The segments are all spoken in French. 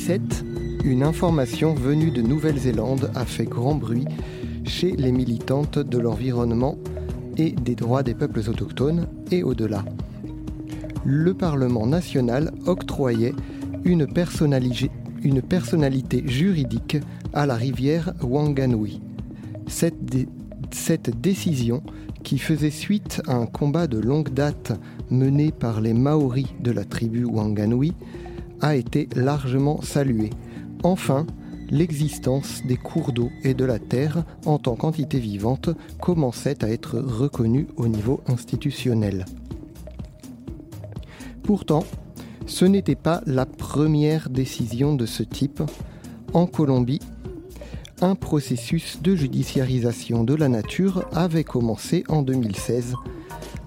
En 2017, une information venue de Nouvelle-Zélande a fait grand bruit chez les militantes de l'environnement et des droits des peuples autochtones et au-delà. Le Parlement national octroyait une, une personnalité juridique à la rivière Wanganui. Cette, cette décision, qui faisait suite à un combat de longue date mené par les Maoris de la tribu Wanganui, a été largement saluée. Enfin, l'existence des cours d'eau et de la terre en tant qu'entité vivante commençait à être reconnue au niveau institutionnel. Pourtant, ce n'était pas la première décision de ce type. En Colombie, un processus de judiciarisation de la nature avait commencé en 2016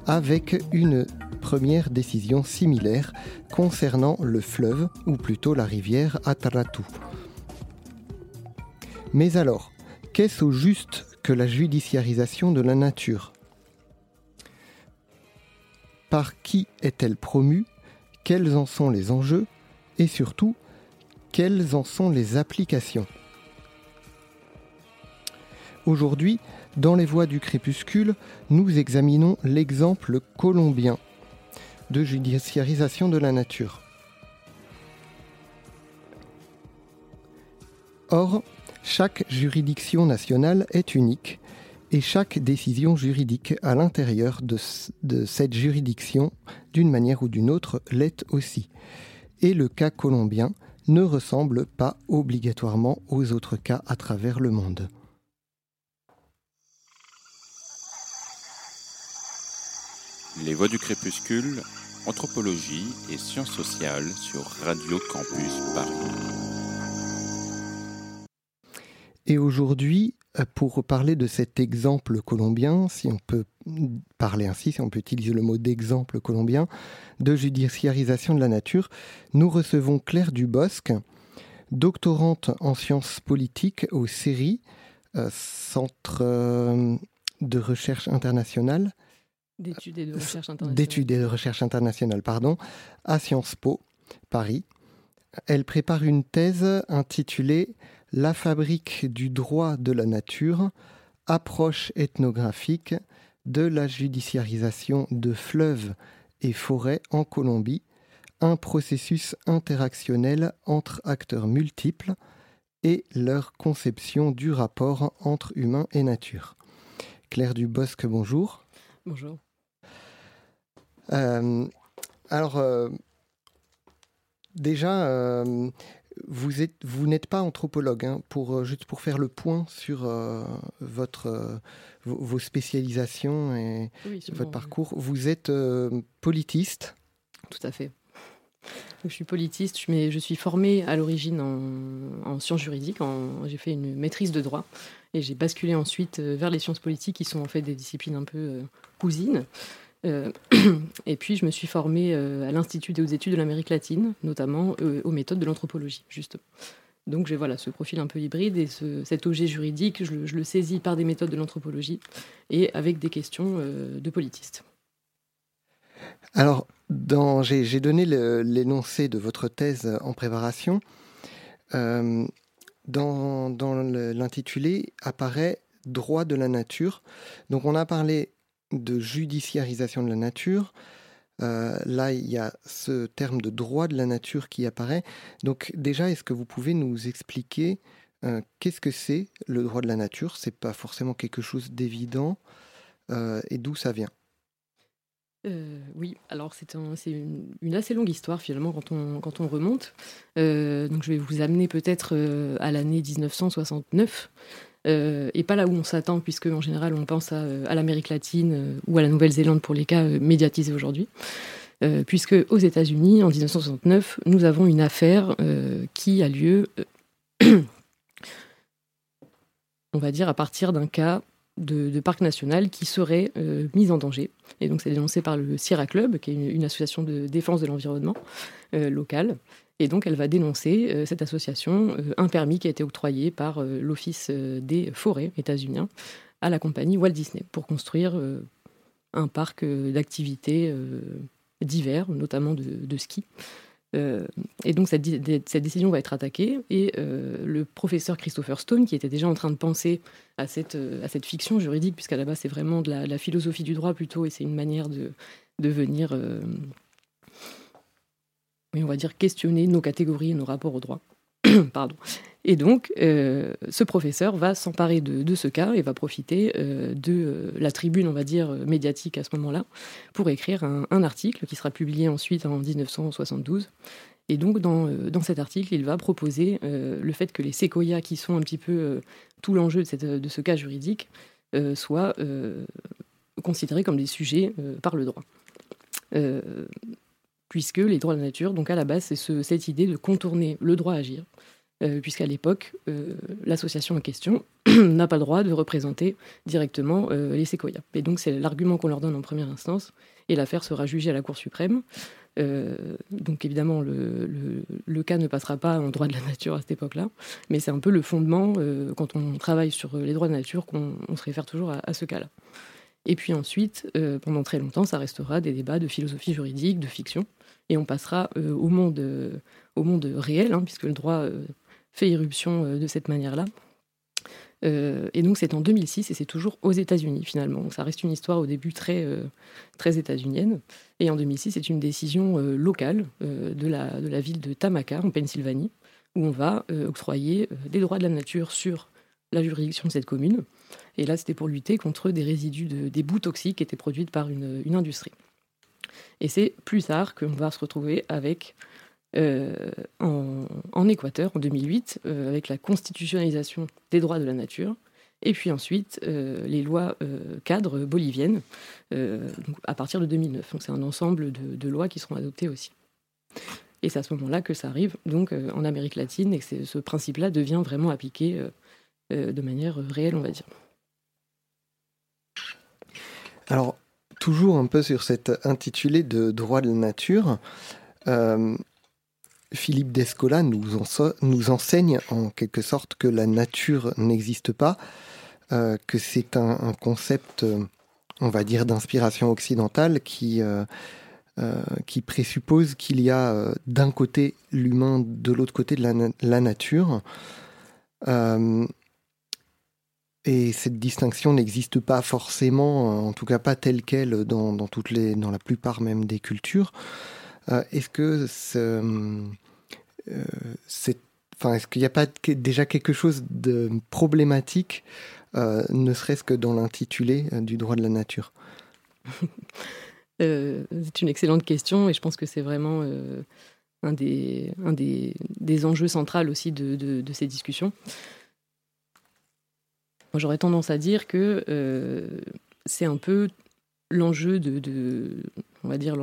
avec une première décision similaire concernant le fleuve, ou plutôt la rivière Ataratu. Mais alors, qu'est-ce au juste que la judiciarisation de la nature? Par qui est-elle promue? Quels en sont les enjeux? Et surtout, quelles en sont les applications? Aujourd'hui, dans les voies du crépuscule, nous examinons l'exemple colombien de judiciarisation de la nature. Or, chaque juridiction nationale est unique et chaque décision juridique à l'intérieur de, cette juridiction, d'une manière ou d'une autre, l'est aussi. Et le cas colombien ne ressemble pas obligatoirement aux autres cas à travers le monde. Les Voix du Crépuscule, Anthropologie et Sciences sociales sur Radio Campus Paris. Et aujourd'hui, pour parler de cet exemple colombien, si on peut parler ainsi, si on peut utiliser le mot d'exemple colombien, de judiciarisation de la nature, nous recevons Claire Dubosc, doctorante en sciences politiques au CERI, euh, Centre euh, de recherche internationale, D'études et de recherche internationale. D'études et de recherche internationale, pardon, à Sciences Po, Paris. Elle prépare une thèse intitulée La fabrique du droit de la nature, approche ethnographique de la judiciarisation de fleuves et forêts en Colombie, un processus interactionnel entre acteurs multiples et leur conception du rapport entre humain et nature. Claire Dubosc, bonjour. Bonjour. Euh, alors, euh, déjà, euh, vous, êtes, vous n'êtes pas anthropologue, hein, pour, juste pour faire le point sur votre, vos, spécialisations et votre parcours. Vous êtes politiste Tout à fait. Je suis politiste, mais je suis formée à l'origine en, en, sciences juridiques. J'ai fait une maîtrise de droit et j'ai basculé ensuite vers les sciences politiques, qui sont en fait des disciplines un peu cousines. Euh, et puis, je me suis formée euh, à l'Institut des hautes études de l'Amérique latine, notamment euh, aux méthodes de l'anthropologie, justement. Donc, j'ai voilà, ce profil un peu hybride et ce, cet objet juridique, je, le saisis par des méthodes de l'anthropologie et avec des questions de politistes. Alors, j'ai donné l'énoncé de votre thèse en préparation. dans l'intitulé apparaît droit de la nature. Donc, on a parlé de judiciarisation de la nature. Euh, là, il y a ce terme de droit de la nature qui apparaît. Donc déjà, est-ce que vous pouvez nous expliquer euh, qu'est-ce que c'est le droit de la nature? C'est pas forcément quelque chose d'évident. Euh, et d'où ça vient? Oui, alors c'est un, une, une, assez longue histoire finalement quand on, quand on remonte. donc je vais vous amener peut-être à l'année 1969. Euh, et pas là où on s'attend, puisque en général on pense à, euh, l'Amérique latine euh, ou à la Nouvelle-Zélande pour les cas médiatisés aujourd'hui. puisque aux États-Unis, en 1969, nous avons une affaire qui a lieu, on va dire, à partir d'un cas de, parc national qui serait mis en danger. Et donc c'est dénoncé par le Sierra Club, qui est une association de défense de l'environnement locale. Et donc, elle va dénoncer euh, cette association, euh, un permis qui a été octroyé par euh, l'Office des forêts états-uniens à la compagnie Walt Disney pour construire un parc d'activités d'hiver, notamment de, ski. et donc cette, cette, décision va être attaquée et le professeur Christopher Stone, qui était déjà en train de penser à cette, à cette fiction juridique, puisqu'à la base c'est vraiment de la, philosophie du droit plutôt, et c'est une manière de, de venir, on va dire, questionner nos catégories et nos rapports au droit. Pardon. Et donc, euh, ce professeur va s'emparer de, ce cas et va profiter euh, de euh, la tribune, on va dire, médiatique à ce moment-là, pour écrire un, article qui sera publié ensuite en 1972. Et donc, dans, cet article, il va proposer le fait que les séquoias, qui sont un petit peu tout l'enjeu de, de, ce cas juridique, soient considérés comme des sujets par le droit puisque les droits de la nature, donc à la base, c'est cette idée de contourner le droit à agir, euh, puisqu'à l'époque, euh, l'association en question n'a pas le droit de représenter directement euh, les séquoias. Et donc c'est l'argument qu'on leur donne en première instance, et l'affaire sera jugée à la Cour suprême. donc évidemment, le, cas ne passera pas en droit de la nature à cette époque-là, mais c'est un peu le fondement, quand on travaille sur les droits de la nature, qu'on se réfère toujours à, ce cas-là. Et puis ensuite, pendant très longtemps, ça restera des débats de philosophie juridique, de fiction, et on passera au, monde, au monde réel, hein, puisque le droit fait irruption euh, de cette manière-là. Euh, et donc c'est en 2006 et c'est toujours aux États-Unis finalement. ça reste une histoire au début très, euh, très états-unienne. Et en 2006, c'est une décision locale de, la, de la ville de Tamaka en Pennsylvanie où on va octroyer des droits de la nature sur la juridiction de cette commune. Et là, c'était pour lutter contre des résidus, de, des boues toxiques qui étaient produites par une, industrie. Et c'est plus tard qu'on va se retrouver avec euh, en, Équateur en 2008 euh, avec la constitutionnalisation des droits de la nature et puis ensuite euh, les lois cadres boliviennes à partir de 2009. Donc c'est un ensemble de, lois qui seront adoptées aussi. Et c'est à ce moment-là que ça arrive donc en Amérique latine et que ce principe-là devient vraiment appliqué de manière réelle, on va dire. Alors, toujours un peu sur cet intitulé de droit de la nature, Philippe Descola nous, enseigne en quelque sorte que la nature n'existe pas, euh, que c'est un, concept, euh, on va dire, d'inspiration occidentale qui, euh, présuppose qu'il y a d'un côté l'humain, de l'autre côté la, nature. Et cette distinction n'existe pas forcément, en tout cas pas telle qu'elle dans, dans, les, dans la plupart même des cultures. Est-ce que euh, Enfin, est-ce qu'il n'y a pas déjà quelque chose de problématique, euh, ne serait-ce que dans l'intitulé euh, du droit de la nature? C'est une excellente question et je pense que c'est vraiment un, des, un des, des, enjeux centraux aussi de, de, ces discussions. J'aurais tendance à dire que c'est un peu l'enjeu de, on va dire,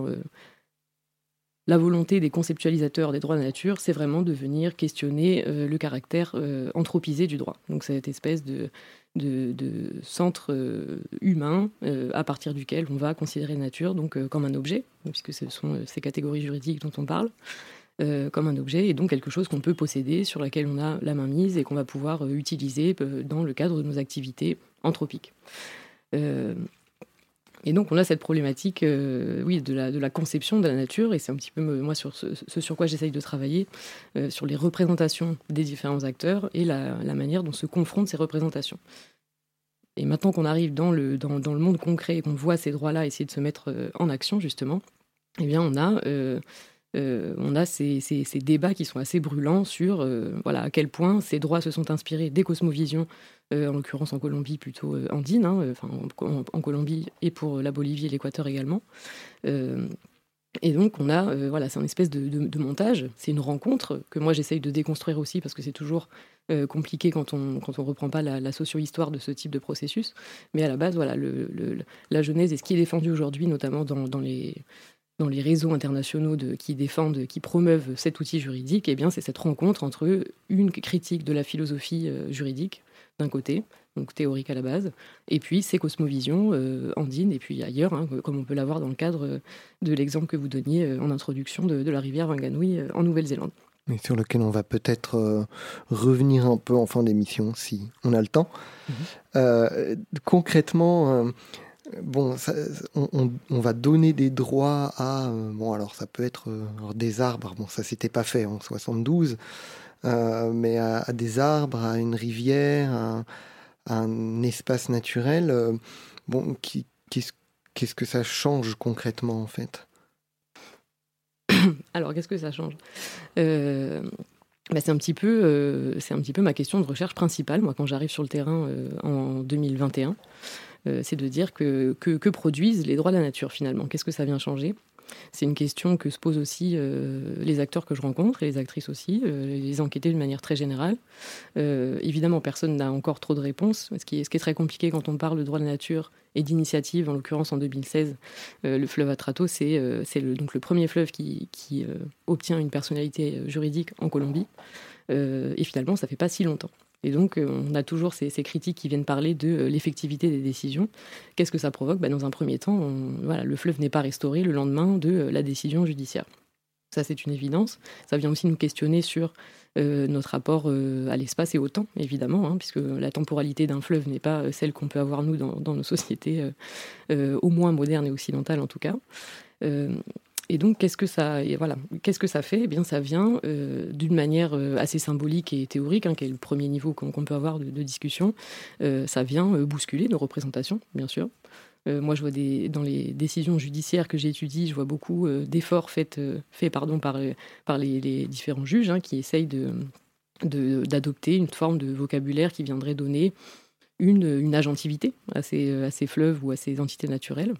la volonté des conceptualisateurs des droits de la nature, c'est vraiment de venir questionner euh, le caractère euh, anthropisé du droit. Donc cette espèce de, de, centre euh, humain à partir duquel on va considérer la nature donc, comme un objet, puisque ce sont ces catégories juridiques dont on parle, comme un objet, et donc quelque chose qu'on peut posséder, sur laquelle on a la main mise et qu'on va pouvoir utiliser dans le cadre de nos activités anthropiques. Et donc on a cette problématique euh, oui, de la, de, la, conception de la nature, et c'est un petit peu moi sur ce, sur quoi j'essaye de travailler, euh, sur les représentations des différents acteurs et la, manière dont se confrontent ces représentations. Et maintenant qu'on arrive dans le, dans, dans, le monde concret et qu'on voit ces droits-là essayer de se mettre euh, en action, justement, eh bien on a euh, on a ces, débats qui sont assez brûlants sur euh, voilà, à quel point ces droits se sont inspirés des cosmovisions, euh, en l'occurrence en Colombie plutôt andine, hein, en, Colombie et pour la Bolivie et l'Équateur également. et donc on a, voilà, c'est un espèce de, montage, c'est une rencontre que moi j'essaye de déconstruire aussi parce que c'est toujours compliqué quand on quand on reprend pas la, socio-histoire de ce type de processus. Mais à la base, voilà, la genèse et ce qui est défendu aujourd'hui, notamment dans les dans les réseaux internationaux de, qui défendent, qui promeuvent cet outil juridique, eh bien, c'est cette rencontre entre une critique de la philosophie euh, juridique, d'un côté, donc théorique à la base, et puis ces cosmovisions euh, andines, et puis ailleurs, hein, comme on peut l'avoir dans le cadre de l'exemple que vous donniez euh, en introduction de, la rivière Wanganui en Nouvelle-Zélande. Mais sur lequel on va peut-être revenir un peu en fin d'émission, si on a le temps. Mhm. concrètement, bon, on, va donner des droits à, bon alors ça peut être des arbres, bon ça s'était pas fait en 72, mais à, des arbres, à une rivière, à, un espace naturel, bon, qu'est-ce que ça change concrètement en fait? Alors, qu'est-ce que ça change? Euh, bah, c'est un petit peu, euh, un petit peu ma question de recherche principale. Moi, quand j'arrive sur le terrain euh, en 2021, c'est de dire que, que, produisent les droits de la nature finalement. Qu'est-ce que ça vient changer? C'est une question que se posent aussi euh, les acteurs que je rencontre et les actrices aussi, euh, les enquêtés d'une manière très générale. Euh, évidemment, personne n'a encore trop de réponses. Ce qui, est, très compliqué quand on parle de droit de la nature et d'initiative, en l'occurrence en 2016, le fleuve Atrato, c'est le, le premier fleuve qui, qui obtient une personnalité juridique en Colombie. et finalement, ça fait pas si longtemps. Et donc, euh, on a toujours ces, critiques qui viennent parler de euh, l'effectivité des décisions. Qu'est-ce que ça provoque? Bah, Dans un premier temps, voilà, le fleuve n'est pas restauré le lendemain de euh, la décision judiciaire. Ça, c'est une évidence. Ça vient aussi nous questionner sur notre rapport à l'espace et au temps, évidemment, hein, puisque la temporalité d'un fleuve n'est pas celle qu'on peut avoir, nous, dans nos sociétés, au moins modernes et occidentales en tout cas. Et donc, qu'est-ce que ça, fait? Eh bien, ça vient euh, d'une manière euh, assez symbolique et théorique, hein, qui est le premier niveau qu'on peut avoir de, discussion. Euh, ça vient bousculer nos représentations, bien sûr. moi, je vois des, dans les décisions judiciaires que j'étudie, je vois beaucoup d'efforts faits, pardon, par, les, différents juges hein, qui essayent d'adopter une forme de vocabulaire qui viendrait donner une, agentivité à ces fleuves ou à ces entités naturelles.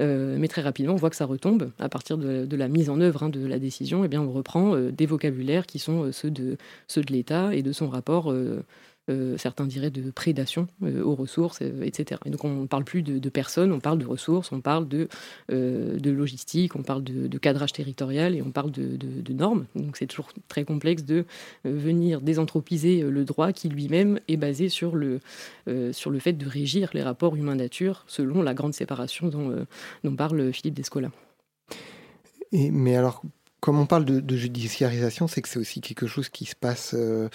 Euh, mais très rapidement, on voit que ça retombe à partir de, la mise en œuvre hein, de la décision. Eh bien, on reprend euh, des vocabulaires qui sont euh, ceux de, ceux de l'État et de son rapport euh, certains diraient de prédation euh, aux ressources, euh, etc. Et donc on ne parle plus de, personnes, on parle de ressources, on parle de, de logistique, on parle de, cadrage territorial et on parle de, normes. Donc c'est toujours très complexe de venir désanthropiser le droit qui lui-même est basé sur le, sur le fait de régir les rapports humain-nature selon la grande séparation dont, parle Philippe Descola. Mais alors, comme on parle de, judiciarisation, c'est que c'est aussi quelque chose qui se passe euh,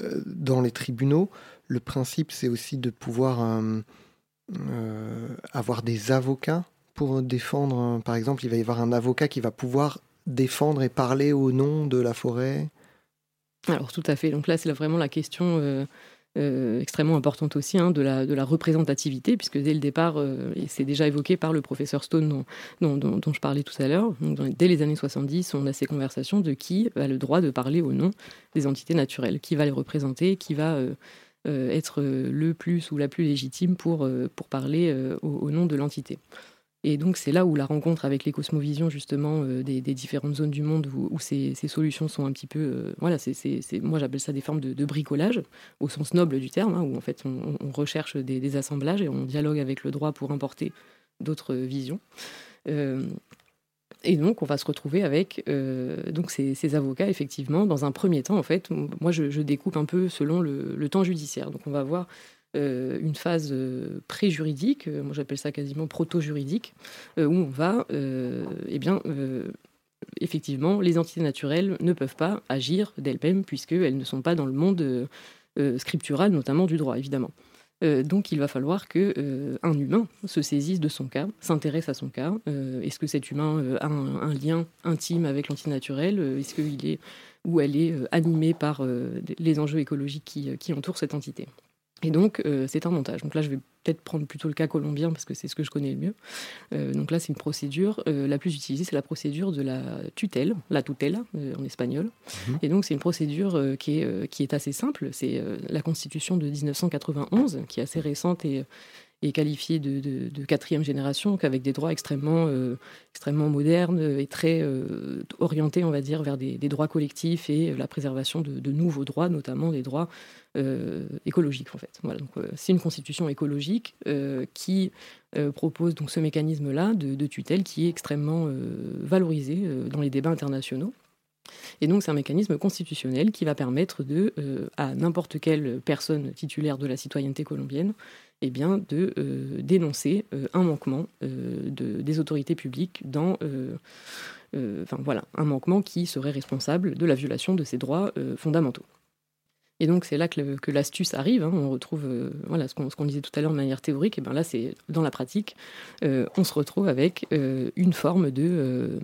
euh, dans les tribunaux. Le principe, c'est aussi de pouvoir euh, avoir des avocats pour défendre. Par exemple, il va y avoir un avocat qui va pouvoir défendre et parler au nom de la forêt. Alors tout à fait. Donc là, c'est vraiment la question euh, extrêmement importante aussi hein, de, la, représentativité, puisque dès le départ, euh, et c'est déjà évoqué par le professeur Stone dont, dont, je parlais tout à l'heure, dès les années 70, on a ces conversations de qui a le droit de parler au nom des entités naturelles, qui va les représenter, qui va euh, être le plus ou la plus légitime pour, pour parler au, nom de l'entité. Et donc c'est là où la rencontre avec les cosmovisions justement euh, des, différentes zones du monde où, ces, solutions sont un petit peu, euh, voilà, c'est, moi j'appelle ça des formes de, bricolage au sens noble du terme, hein, où en fait on, recherche des, assemblages et on dialogue avec le droit pour importer d'autres visions. Euh, et donc, on va se retrouver avec donc ces, avocats, effectivement, dans un premier temps, en fait, moi, je, découpe un peu selon le, temps judiciaire. Donc, on va voir euh, une phase euh, pré-juridique, euh, moi j'appelle ça quasiment proto-juridique, où on va, eh bien, effectivement, les entités naturelles ne peuvent pas agir d'elles-mêmes puisqu'elles ne sont pas dans le monde scriptural, notamment du droit, évidemment. donc il va falloir que un humain se saisisse de son cas, s'intéresse à son cas. Est-ce que cet humain a un, lien intime avec l'entité naturelle? Est-ce qu'il est ou elle est animée par les enjeux écologiques qui entourent cette entité? Et donc, euh, c'est un montage. Donc là, je vais peut-être prendre plutôt le cas colombien parce que c'est ce que je connais le mieux. Euh, donc là, c'est une procédure. Euh, la plus utilisée, c'est la procédure de la tutelle, la tutela en espagnol. Mhm. Et donc, c'est une procédure qui, est, qui est assez simple. C'est la constitution de 1991, qui est assez récente et, est qualifiée de, quatrième génération, avec des droits extrêmement, extrêmement modernes et très orientés, on va dire, vers des, droits collectifs et la préservation de, nouveaux droits, notamment des droits euh, écologique en fait. Euh, c'est une constitution écologique euh, qui propose donc ce mécanisme-là de, tutelle qui est extrêmement valorisé dans les débats internationaux. Et donc c'est un mécanisme constitutionnel qui va permettre de, à n'importe quelle personne titulaire de la citoyenneté colombienne, eh bien, de dénoncer un manquement de, des autorités publiques dans, enfin voilà, un manquement qui serait responsable de la violation de ses droits fondamentaux. Et donc c'est là que, l'astuce arrive. Hein. On retrouve ce qu'on disait tout à l'heure de manière théorique. Et ben là, c'est dans la pratique, on se retrouve avec une forme de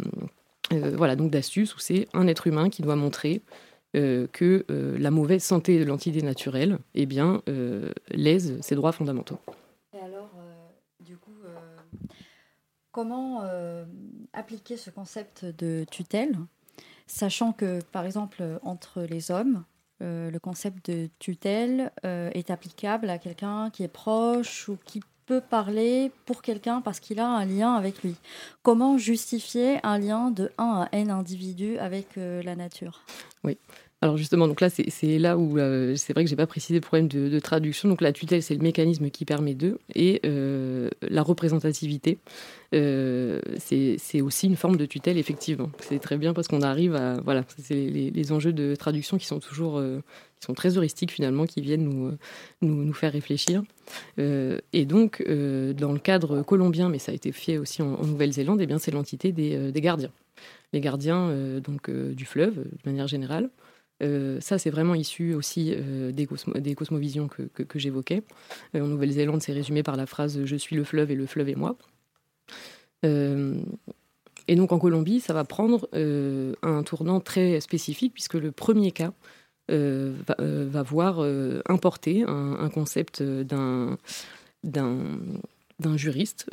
voilà donc d'astuce où c'est un être humain qui doit montrer que la mauvaise santé de l'entité naturelle eh bien, lèse ses droits fondamentaux. Et alors, du coup, comment appliquer ce concept de tutelle Sachant que, par exemple, entre les hommes, euh, le concept de tutelle euh, est applicable à quelqu'un qui est proche ou qui parler pour quelqu'un parce qu'il a un lien avec lui. Comment justifier un lien de 1 à n individu avec euh, la nature? Oui. Alors justement, donc là, c'est là où euh, c'est vrai que j'ai pas précisé le problème de, traduction. Donc la tutelle, c'est le mécanisme qui permet d'eux, et euh, la représentativité, euh, c'est aussi une forme de tutelle, effectivement. C'est très bien parce qu'on arrive à voilà, c'est les, enjeux de traduction qui sont toujours qui sont très heuristiques finalement, qui viennent nous nous, faire réfléchir. et donc dans le cadre colombien, mais ça a été fait aussi en, Nouvelle-Zélande, eh c'est l'entité des, des, gardiens, les gardiens donc du fleuve de manière générale. Euh, ça, c'est vraiment issu aussi euh, des, cosmovisions que, j'évoquais. Euh, en Nouvelle-Zélande, c'est résumé par la phrase Je suis le fleuve et le fleuve est moi. et donc en Colombie, ça va prendre un tournant très spécifique, puisque le premier cas va, voir importer un, concept d'un juriste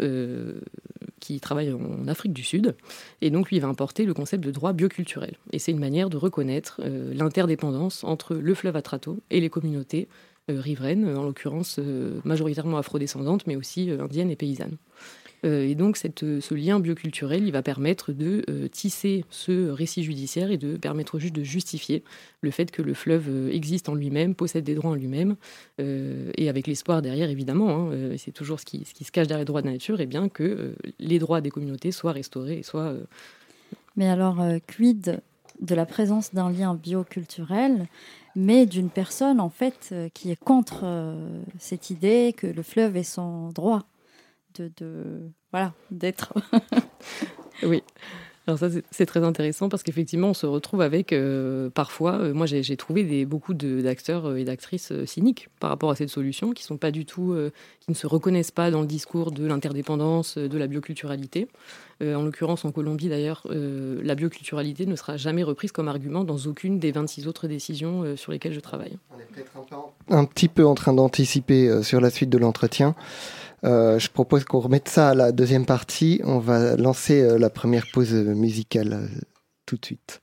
qui travaille en Afrique du Sud. Et donc, lui, il va importer le concept de droit bioculturel. Et c'est une manière de reconnaître euh, l'interdépendance entre le fleuve Atrato et les communautés euh, riveraines, en l'occurrence majoritairement afrodescendantes, mais aussi indiennes et paysannes. Euh, et donc, cette, ce lien bioculturel, il va permettre de euh, tisser ce récit judiciaire et de permettre au juge de justifier le fait que le fleuve euh, existe en lui-même, possède des droits en lui-même, et avec l'espoir derrière, évidemment, hein, c'est toujours ce qui, se cache derrière les droits de nature, et bien que les droits des communautés soient restaurés et soient. Mais alors, quid de la présence d'un lien bioculturel, mais d'une personne en fait qui est contre cette idée que le fleuve est son droit? De, voilà d'être. oui. Alors ça, c'est très intéressant parce qu'effectivement, on se retrouve avec, euh, parfois, euh, moi j'ai trouvé des, beaucoup d'acteurs euh, et d'actrices cyniques par rapport à cette solution, qui sont pas du tout, qui ne se reconnaissent pas dans le discours de l'interdépendance, de la bioculturalité. en l'occurrence, en Colombie d'ailleurs, la bioculturalité ne sera jamais reprise comme argument dans aucune des 26 autres décisions sur lesquelles je travaille. On est peut-être un, un, petit peu en train d'anticiper sur la suite de l'entretien. Euh, je propose qu'on remette ça à la deuxième partie. On va lancer euh, la première pause musicale euh, tout de suite.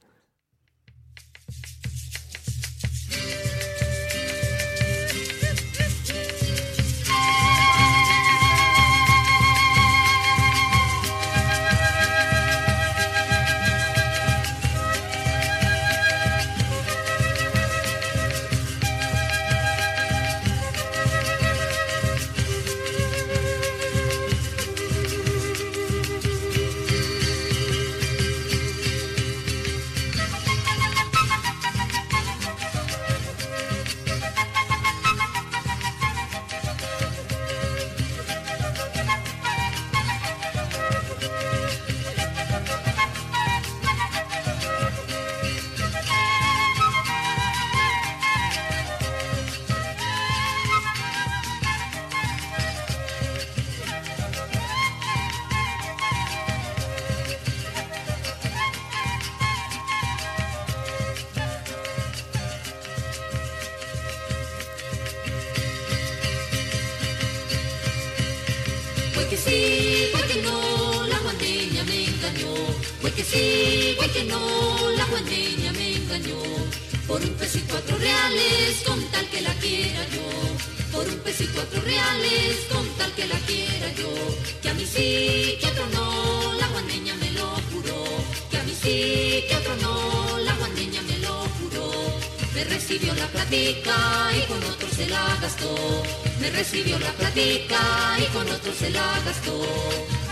la buen me engañó. Por un peso y cuatro reales, con tal que la quiera yo. Por un peso y cuatro reales, con tal que la quiera yo. Que a mí sí, que a otro no, la buen me lo juró. Que a mí sí, que otro no, la buen me lo juró. Me recibió la platica y con otro se la gastó. Me recibió la platica y con otro se la gastó.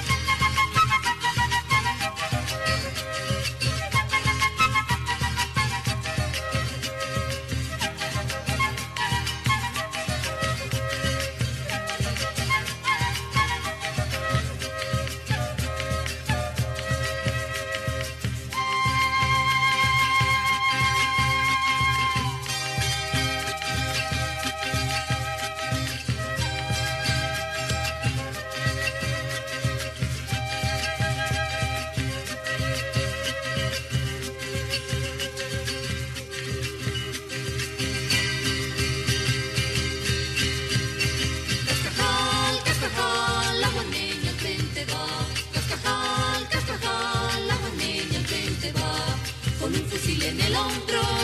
En el hombro,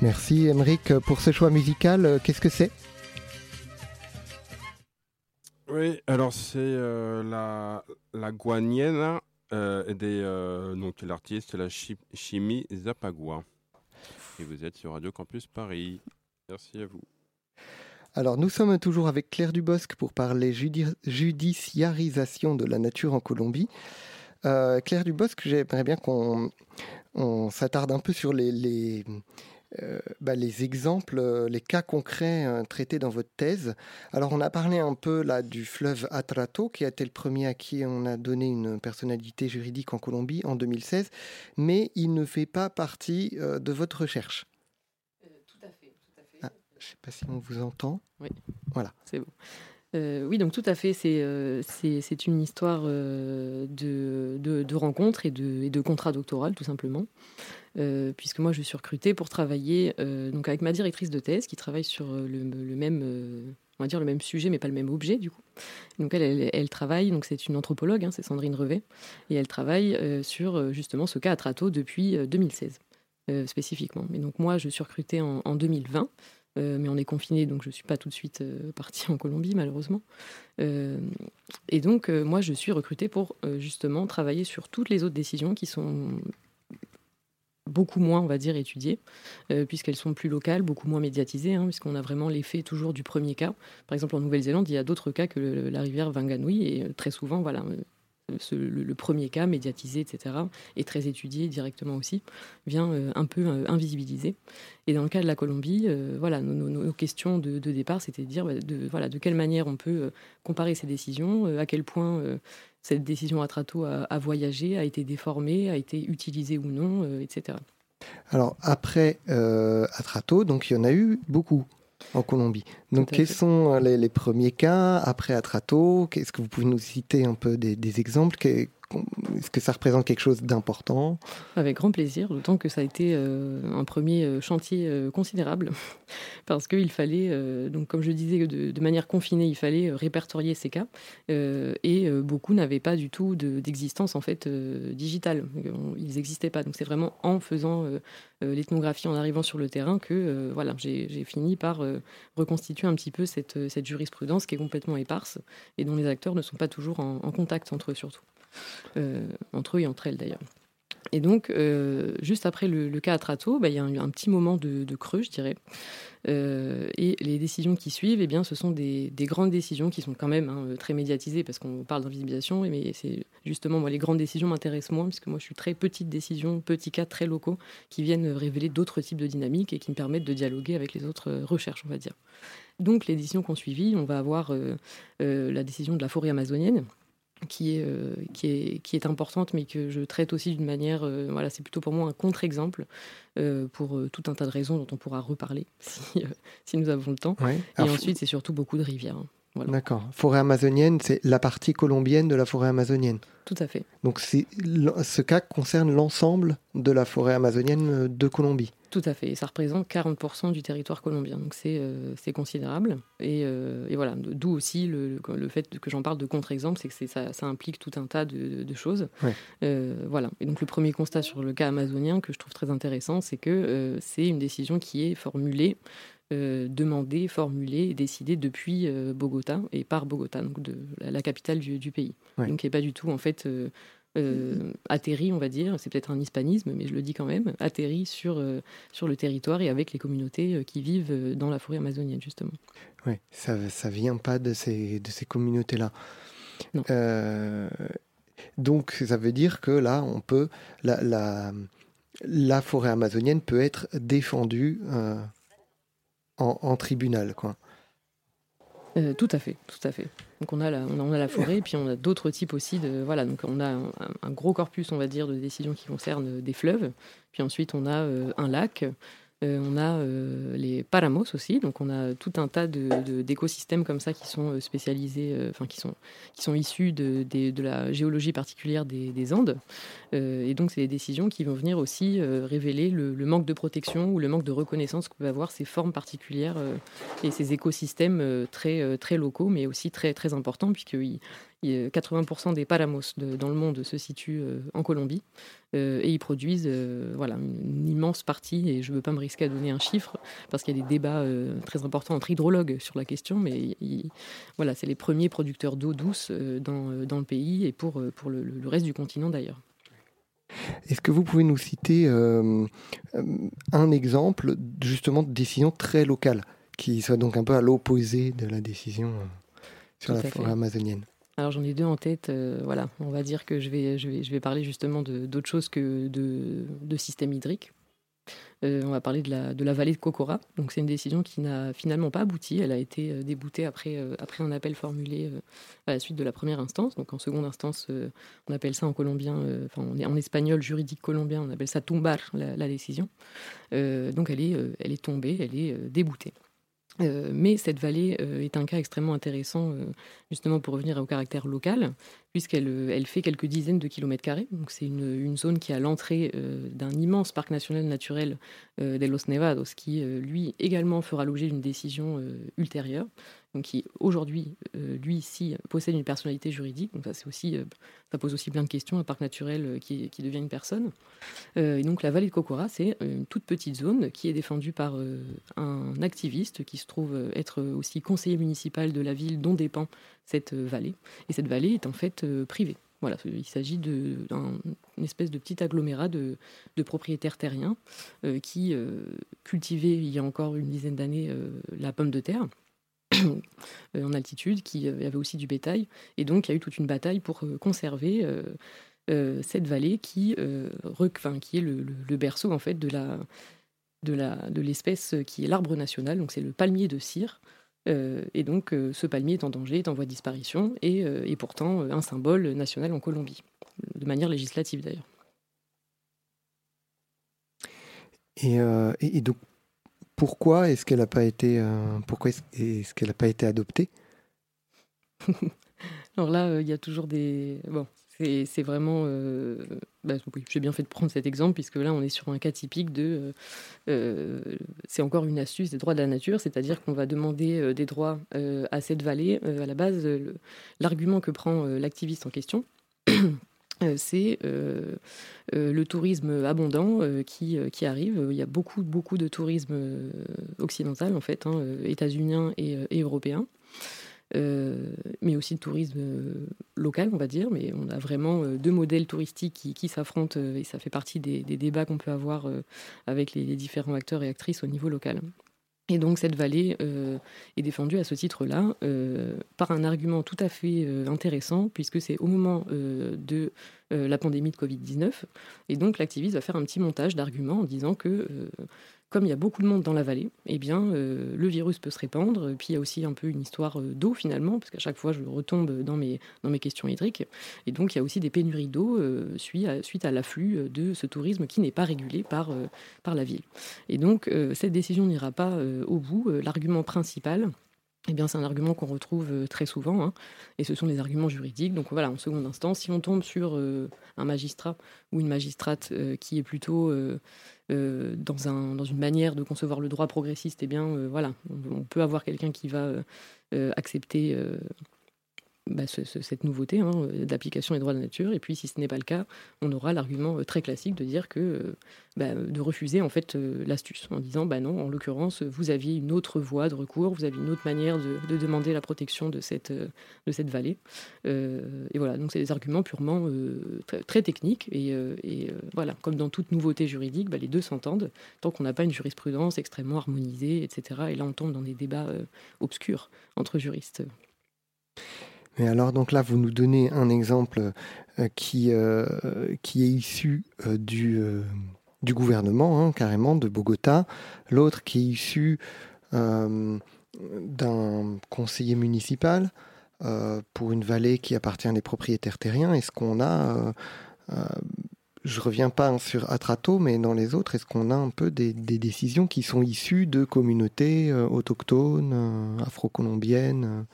Merci Emeric pour ce choix musical. Euh, Qu'est-ce que c'est? Oui, alors c'est euh, la, la guanienne euh, des, euh, donc l'artiste, la chi- Chimie Zapagua. Et vous êtes sur Radio Campus Paris. Merci à vous. Alors nous sommes toujours avec Claire Dubosc pour parler judi- judiciarisation de la nature en Colombie. Euh, Claire Dubosc, j'aimerais bien qu'on on s'attarde un peu sur les, les, euh, bah, les exemples, euh, les cas concrets euh, traités dans votre thèse. Alors on a parlé un peu là du fleuve Atrato, qui a été le premier à qui on a donné une personnalité juridique en Colombie en 2016, mais il ne fait pas partie euh, de votre recherche. tout à fait, tout à fait. Ah. Je ne sais pas si on vous entend. C'est bon. Euh, oui, donc tout à fait, c'est euh, une histoire euh, de, de, de rencontres et de, et de contrat doctoral, tout simplement. Euh, puisque moi, je suis recrutée pour travailler euh, donc avec ma directrice de thèse qui travaille sur euh, le, même, on va dire le même sujet, mais pas le même objet, du coup. Donc elle, elle, travaille, donc c'est une anthropologue, hein, c'est Sandrine Revet, et elle travaille sur justement ce cas à Trato depuis euh, 2016, euh, spécifiquement. Mais donc moi, je suis recrutée en, en 2020. Euh, mais on est confiné, donc je ne suis pas tout de suite partie en Colombie, malheureusement. Et donc, moi, je suis recrutée pour justement travailler sur toutes les autres décisions qui sont beaucoup moins, on va dire, étudiées, euh, puisqu'elles sont plus locales, beaucoup moins médiatisées, hein, puisqu'on a vraiment l'effet toujours du premier cas. Par exemple, en Nouvelle-Zélande, il y a d'autres cas que la rivière Wanganui, et euh, très souvent, voilà, euh, le, premier cas médiatisé, etc., et très étudié directement aussi, vient euh, un peu euh, invisibiliser. Et dans le cas de la Colombie, euh, voilà, nos, questions de, départ, c'était de dire bah, de, voilà, de quelle manière on peut euh, comparer ces décisions, à quel point cette décision à Trato a, voyagé, a été déformée, a été utilisée ou non, etc. Alors après Atrato, donc il y en a eu beaucoup en Colombie. Donc quels sont euh, les, les premiers cas après Atrato? Qu'est-ce que vous pouvez nous citer un peu des, des exemples? Que- Est-ce que ça représente quelque chose d'important? Avec grand plaisir, d'autant que ça a été euh, un premier euh, chantier euh, considérable, parce qu'il fallait, donc comme je disais, de, manière confinée, il fallait répertorier ces cas, et beaucoup n'avaient pas du tout de- d'existence en fait digitale. Ils n'existaient pas. Donc c'est vraiment en faisant l'ethnographie, en arrivant sur le terrain, que voilà, j'ai fini par reconstituer un petit peu cette, jurisprudence qui est complètement éparse et dont les acteurs ne sont pas toujours en, contact entre eux surtout, entre eux et entre elles d'ailleurs. Et donc, euh, juste après le, cas à Trato, bah, il y a un, un petit moment de, creux, je dirais. Euh, et les décisions qui suivent, eh bien, ce sont des, des grandes décisions qui sont quand même hein, très médiatisées parce qu'on parle d'invisibilisation. Mais c'est justement, moi, les grandes décisions m'intéressent moins puisque moi, je suis très petite décision, petits cas très locaux qui viennent révéler d'autres types de dynamiques et qui me permettent de dialoguer avec les autres euh, recherches, on va dire. Donc, les décisions qu'on suivi, on va avoir euh, euh, la décision de la forêt amazonienne qui est, euh, qui, est, qui est importante, mais que je traite aussi d'une manière. euh, voilà, c'est plutôt pour moi un contre-exemple euh, pour tout un tas de raisons dont on pourra reparler si, si nous avons le temps. Ouais. Et ensuite, c'est surtout beaucoup de rivières. hein. Voilà, D'accord. Forêt amazonienne, c'est la partie colombienne de la forêt amazonienne. tout à fait. Donc ce cas concerne l'ensemble de la forêt amazonienne de Colombie. Tout à fait. Et ça représente 40% du territoire colombien. Donc c'est euh, considérable. Et, euh, et voilà, d'où aussi le, le fait que j'en parle de contre-exemple, c'est que ça, ça implique tout un tas de, de choses. Ouais. Euh, voilà. Et donc le premier constat sur le cas amazonien que je trouve très intéressant, c'est que c'est une décision qui est formulée, demandée, formulée et décidée depuis Bogota et par Bogota, donc de la, la capitale du, du pays. Ouais. Donc qui n'est pas du tout en fait euh, atterri, on va dire, c'est peut-être un hispanisme, mais je le dis quand même, atterri sur, euh, sur le territoire et avec les communautés euh, qui vivent euh, dans la forêt amazonienne, justement. Ouais, ça ça vient pas de ces de ces communautés-là. Euh, donc ça veut dire que là, on peut la la, la forêt amazonienne peut être défendue en, en tribunal, quoi. Tout à fait, tout à fait. Donc on a la, on a, la forêt, puis on a d'autres types aussi de voilà. Donc on a un, gros corpus, on va dire, de décisions qui concernent des fleuves. Puis ensuite on a euh, un lac. Euh, on a euh, les paramos aussi, donc on a tout un tas de- de- d'écosystèmes comme ça qui sont euh, spécialisés, enfin qui sont qui sont issus de, de la géologie particulière des, des Andes. Et donc c'est des décisions qui vont venir aussi révéler le, manque de protection ou le manque de reconnaissance que peuvent avoir ces formes particulières et ces écosystèmes très très locaux, mais aussi très très importants il- 80% des paramos de- dans le monde se situent euh, en Colombie. Euh, et ils produisent euh, voilà, une, immense partie, et je ne veux pas me risquer à donner un chiffre, parce qu'il y a des débats euh, très importants entre hydrologues sur la question, mais il- voilà, c'est les premiers producteurs d'eau douce euh, dans, euh, dans le pays et pour, euh, pour le, le reste du continent d'ailleurs. Est-ce que vous pouvez nous citer euh, euh, un exemple justement de décision très locale, qui soit donc un peu à l'opposé de la décision euh, sur Tout la forêt amazonienne? Alors j'en ai deux en tête. euh, on va dire que je vais, parler justement d'autre chose que de, système hydrique. Euh, on va parler de la, vallée de Cocora. C'est une décision qui n'a finalement pas abouti. Elle a été euh, déboutée après, un appel formulé à la suite de la première instance. Donc en seconde instance, on appelle ça en colombien, en, espagnol juridique colombien, on appelle ça tumbar la, la décision. Donc elle est, elle est tombée, elle est déboutée. Euh, mais cette vallée euh, est un cas extrêmement intéressant, euh, justement pour revenir au caractère local, puisqu'elle elle fait quelques dizaines de kilomètres carrés. C'est une, zone qui à l'entrée d'un immense parc national naturel de Los Nevados, qui lui également fera l'objet d'une décision ultérieure, qui aujourd'hui, euh, lui ici, possède une personnalité juridique. Euh, ça pose aussi plein de questions, un parc naturel euh, qui, devient une personne. Et donc la vallée de Cocora, c'est une toute petite zone qui est défendue par un activiste qui se trouve être aussi conseiller municipal de la ville dont dépend cette vallée. Et cette vallée est en fait privée. Voilà, il s'agit d'une espèce de petit agglomérat de, propriétaires terriens qui euh, cultivaient il y a encore une dizaine d'années la pomme de terre en altitude, qui euh, avait aussi du bétail. Et donc il y a eu toute une bataille pour euh, conserver euh, euh, cette vallée qui, euh, est le, berceau en fait de l'espèce qui est l'arbre national. Donc c'est le palmier de cire. Euh, et donc euh, ce palmier est en danger, est en voie de disparition et euh, pourtant euh, un symbole national en Colombie, de manière législative d'ailleurs. Euh, et donc, pourquoi est-ce qu'elle n'a pas été, euh, pourquoi est-ce, qu'elle pas été adoptée? Alors là, euh, il y a toujours des. Bon, c'est vraiment. euh, bah, j'ai bien fait de prendre cet exemple, puisque là, on est sur un cas typique de. c'est encore une astuce des droits de la nature, c'est-à-dire qu'on va demander des droits à cette vallée. À la base, l'argument que prend l'activiste en question. euh, C'est euh, euh, le tourisme abondant qui, arrive. Il y a beaucoup, beaucoup de tourisme occidental, en fait, hein, états-unien et, européen. Mais aussi de tourisme local, on va dire. Mais on a vraiment deux modèles touristiques qui, s'affrontent et ça fait partie des, débats qu'on peut avoir avec les différents acteurs et actrices au niveau local. Et donc cette vallée euh, est défendue à ce titre-là euh, par un argument tout à fait euh, intéressant, puisque c'est au moment de la pandémie de Covid-19. Et donc l'activiste va faire un petit montage d'arguments en disant que comme il y a beaucoup de monde dans la vallée, eh bien, euh, le virus peut se répandre. Puis il y a aussi un peu une histoire euh, d'eau finalement, parce qu'à chaque fois je retombe dans mes, dans mes questions hydriques. Et donc il y a aussi des pénuries d'eau euh, suite à, suite à l'afflux de ce tourisme qui n'est pas régulé par, par la ville. Et donc cette décision n'ira pas au bout. L'argument principal, eh bien, c'est un argument qu'on retrouve euh, très souvent, hein, et ce sont des arguments juridiques. Donc voilà, en seconde instance, si on tombe sur euh, un magistrat ou une magistrate euh, qui est plutôt dans, un, dans une manière de concevoir le droit progressiste, eh bien voilà, on, peut avoir quelqu'un qui va accepter bah, ce- ce- cette nouveauté hein, euh, d'application des droits de la nature. Et puis, si ce n'est pas le cas, on aura l'argument euh, très classique de dire que euh, bah, de refuser en fait l'astuce en disant bah non, en l'occurrence, vous aviez une autre voie de recours, vous aviez une autre manière de, de demander la protection de cette, de cette vallée. Et voilà, donc c'est des arguments purement très, techniques. Et, voilà, comme dans toute nouveauté juridique, bah, les deux s'entendent tant qu'on n'a pas une jurisprudence extrêmement harmonisée, etc. Et là, on tombe dans des débats obscurs entre juristes. Mais alors, donc là, vous nous donnez un exemple euh, qui, euh, qui est issu euh, du, du gouvernement, hein, carrément, de Bogota. L'autre qui est issu d'un conseiller municipal. pour une vallée qui appartient à des propriétaires terriens Est-ce qu'on a, euh, euh, je reviens pas hein, sur Atrato, mais dans les autres, est-ce qu'on a un peu des, des décisions qui sont issues de communautés autochtones, afro-colombiennes,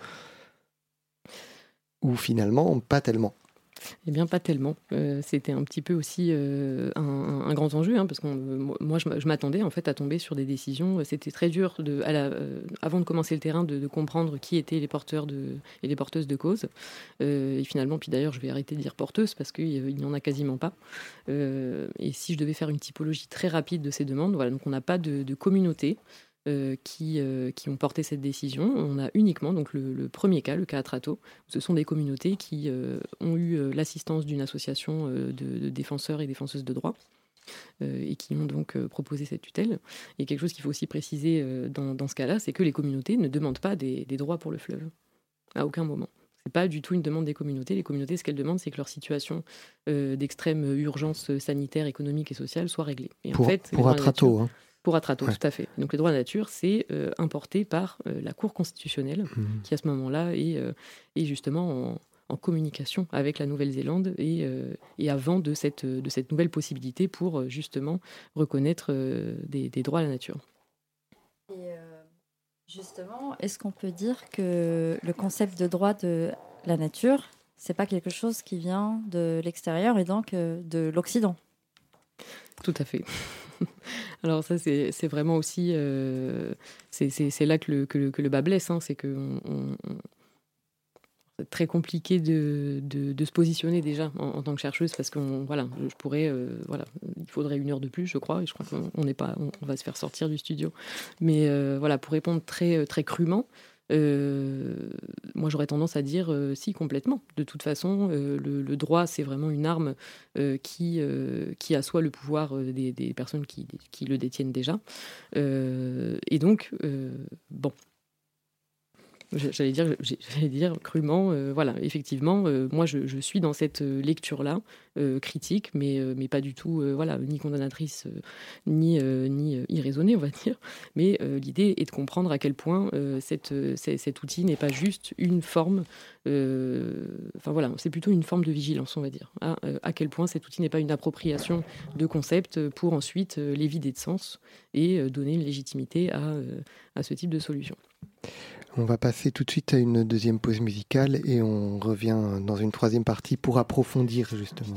ou finalement pas tellement Eh bien, pas tellement. Euh, C'était un petit peu aussi euh, un, grand enjeu, hein, parce que moi, je, m'attendais en fait à tomber sur des décisions. C'était très dur, euh, avant de commencer le terrain, de, comprendre qui étaient les porteurs et les porteuses de cause. Euh, et finalement, puis d'ailleurs, je vais arrêter de dire porteuse parce qu'il n'y en a quasiment pas. Euh, et si je devais faire une typologie très rapide de ces demandes, voilà, donc on n'a pas de communauté. Euh, qui, euh, qui ont porté cette décision. On a uniquement donc le, le premier cas, le cas Atrato, ce sont des communautés qui euh, ont eu l'assistance d'une association de, de défenseurs et défenseuses de droits et qui ont donc proposé cette tutelle. Et quelque chose qu'il faut aussi préciser dans, dans ce cas-là, c'est que les communautés ne demandent pas des, des droits pour le fleuve, à aucun moment. C'est pas du tout une demande des communautés. Les communautés, ce qu'elles demandent, c'est que leur situation d'extrême urgence sanitaire, économique et sociale soit réglée. Et Pour, en fait, pour nature- Atrato. hein. Pour Atrato, Ouais. tout à fait. Donc les droits de la nature, c'est euh, importé par euh, la Cour constitutionnelle Mhm. qui à ce moment-là est, euh, est justement en, en communication avec la Nouvelle-Zélande et, euh, et avant de cette, de cette nouvelle possibilité pour justement reconnaître euh, des, des droits à la nature. Et euh, justement, est-ce qu'on peut dire que le concept de droit de la nature, c'est pas quelque chose qui vient de l'extérieur et donc euh, de l'Occident? Tout à fait. Alors ça, c'est vraiment aussi... euh, c'est là que le, que le, bas blesse, hein, c'est que c'est très compliqué de, de, se positionner déjà en, tant que chercheuse parce que voilà, je pourrais, euh, voilà, il faudrait une heure de plus, je crois, et je crois qu'on on n'est pas, on va se faire sortir du studio. Mais euh, voilà, pour répondre très très crûment, euh, moi j'aurais tendance à dire euh, si complètement. De toute façon, euh, le, droit c'est vraiment une arme qui qui assoit le pouvoir des, personnes qui, qui le détiennent déjà. Et donc bon. J'allais dire, crûment, euh, voilà, effectivement, euh, moi je, suis dans cette euh, lecture-là, critique, mais, mais pas du tout, voilà, ni condamnatrice, ni, ni irraisonnée, on va dire. Mais l'idée est de comprendre à quel point cette, cet outil n'est pas juste une forme, enfin voilà, c'est plutôt une forme de vigilance, on va dire. À, quel point cet outil n'est pas une appropriation de concepts pour ensuite les vider de sens et donner une légitimité à, à ce type de solution. On va passer tout de suite à une deuxième pause musicale et on revient dans une troisième partie pour approfondir justement.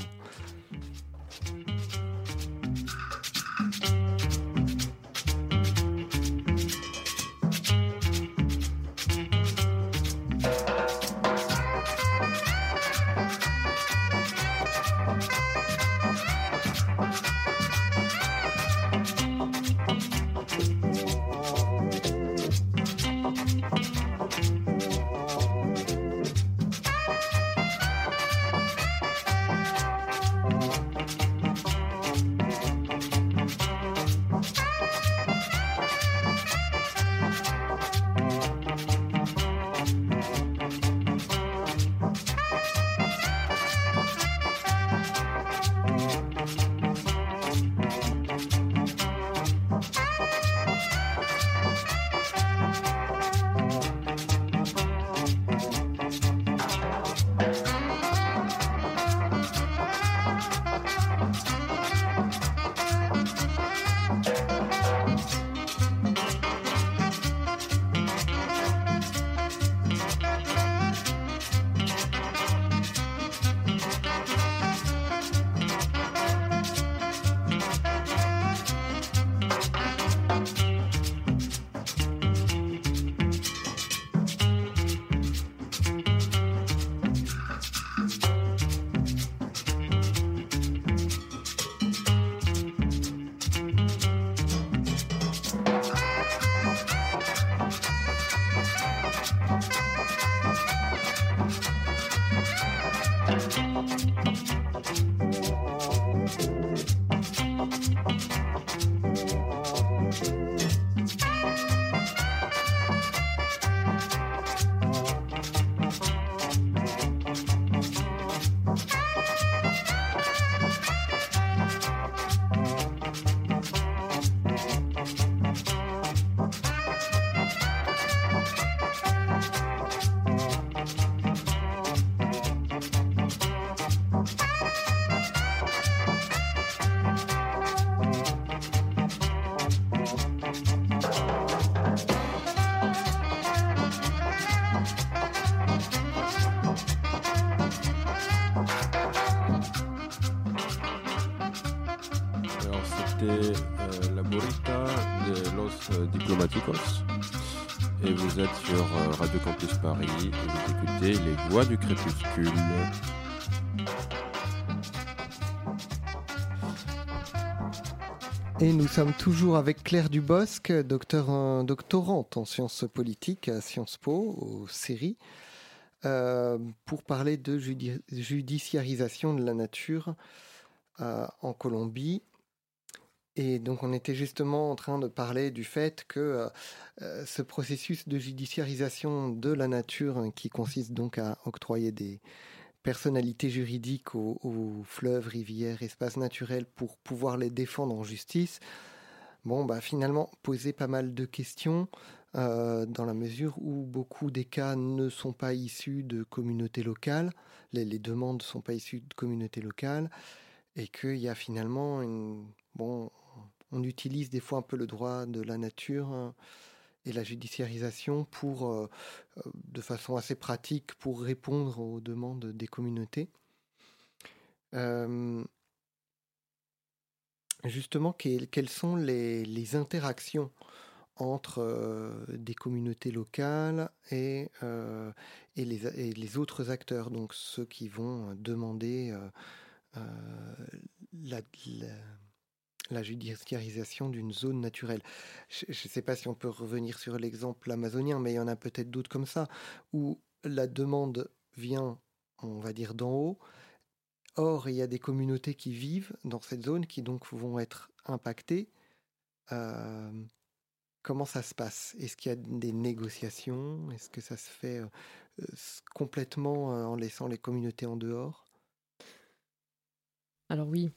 Euh, La de Los Diplomáticos. Et vous êtes sur euh, Radio Campus Paris et vous écoutez Les Voix du Crépuscule. Et nous sommes toujours avec Claire Dubosc, docteur, doctorante en sciences politiques à Sciences Po, aux séries, euh, pour parler de judi- judiciarisation de la nature euh, en Colombie. Et donc on était justement en train de parler du fait que euh, euh, ce processus de judiciarisation de la nature, hein, qui consiste donc à octroyer des personnalités juridiques aux, fleuves, rivières, espaces naturels pour pouvoir les défendre en justice, bon, bah, finalement, posait pas mal de questions euh, dans la mesure où beaucoup des cas ne sont pas issus de communautés locales, les, les demandes ne sont pas issues de communautés locales, et qu'il y a finalement une... Bon, on utilise des fois un peu le droit de la nature hein, et la judiciarisation euh, euh, de façon assez pratique, pour répondre aux demandes des communautés. Euh, justement, quelles, sont les, interactions entre des communautés locales et, les, autres acteurs, donc ceux qui vont demander la, la judiciarisation d'une zone naturelle. Je ne sais pas si on peut revenir sur l'exemple amazonien, mais il y en a peut-être d'autres comme ça, où la demande vient, on va dire, d'en haut. Or, il y a des communautés qui vivent dans cette zone qui donc vont être impactées. Euh, comment ça se passe? Est-ce qu'il y a des négociations? Est-ce que ça se fait euh, complètement euh, en laissant les communautés en dehors? Alors oui.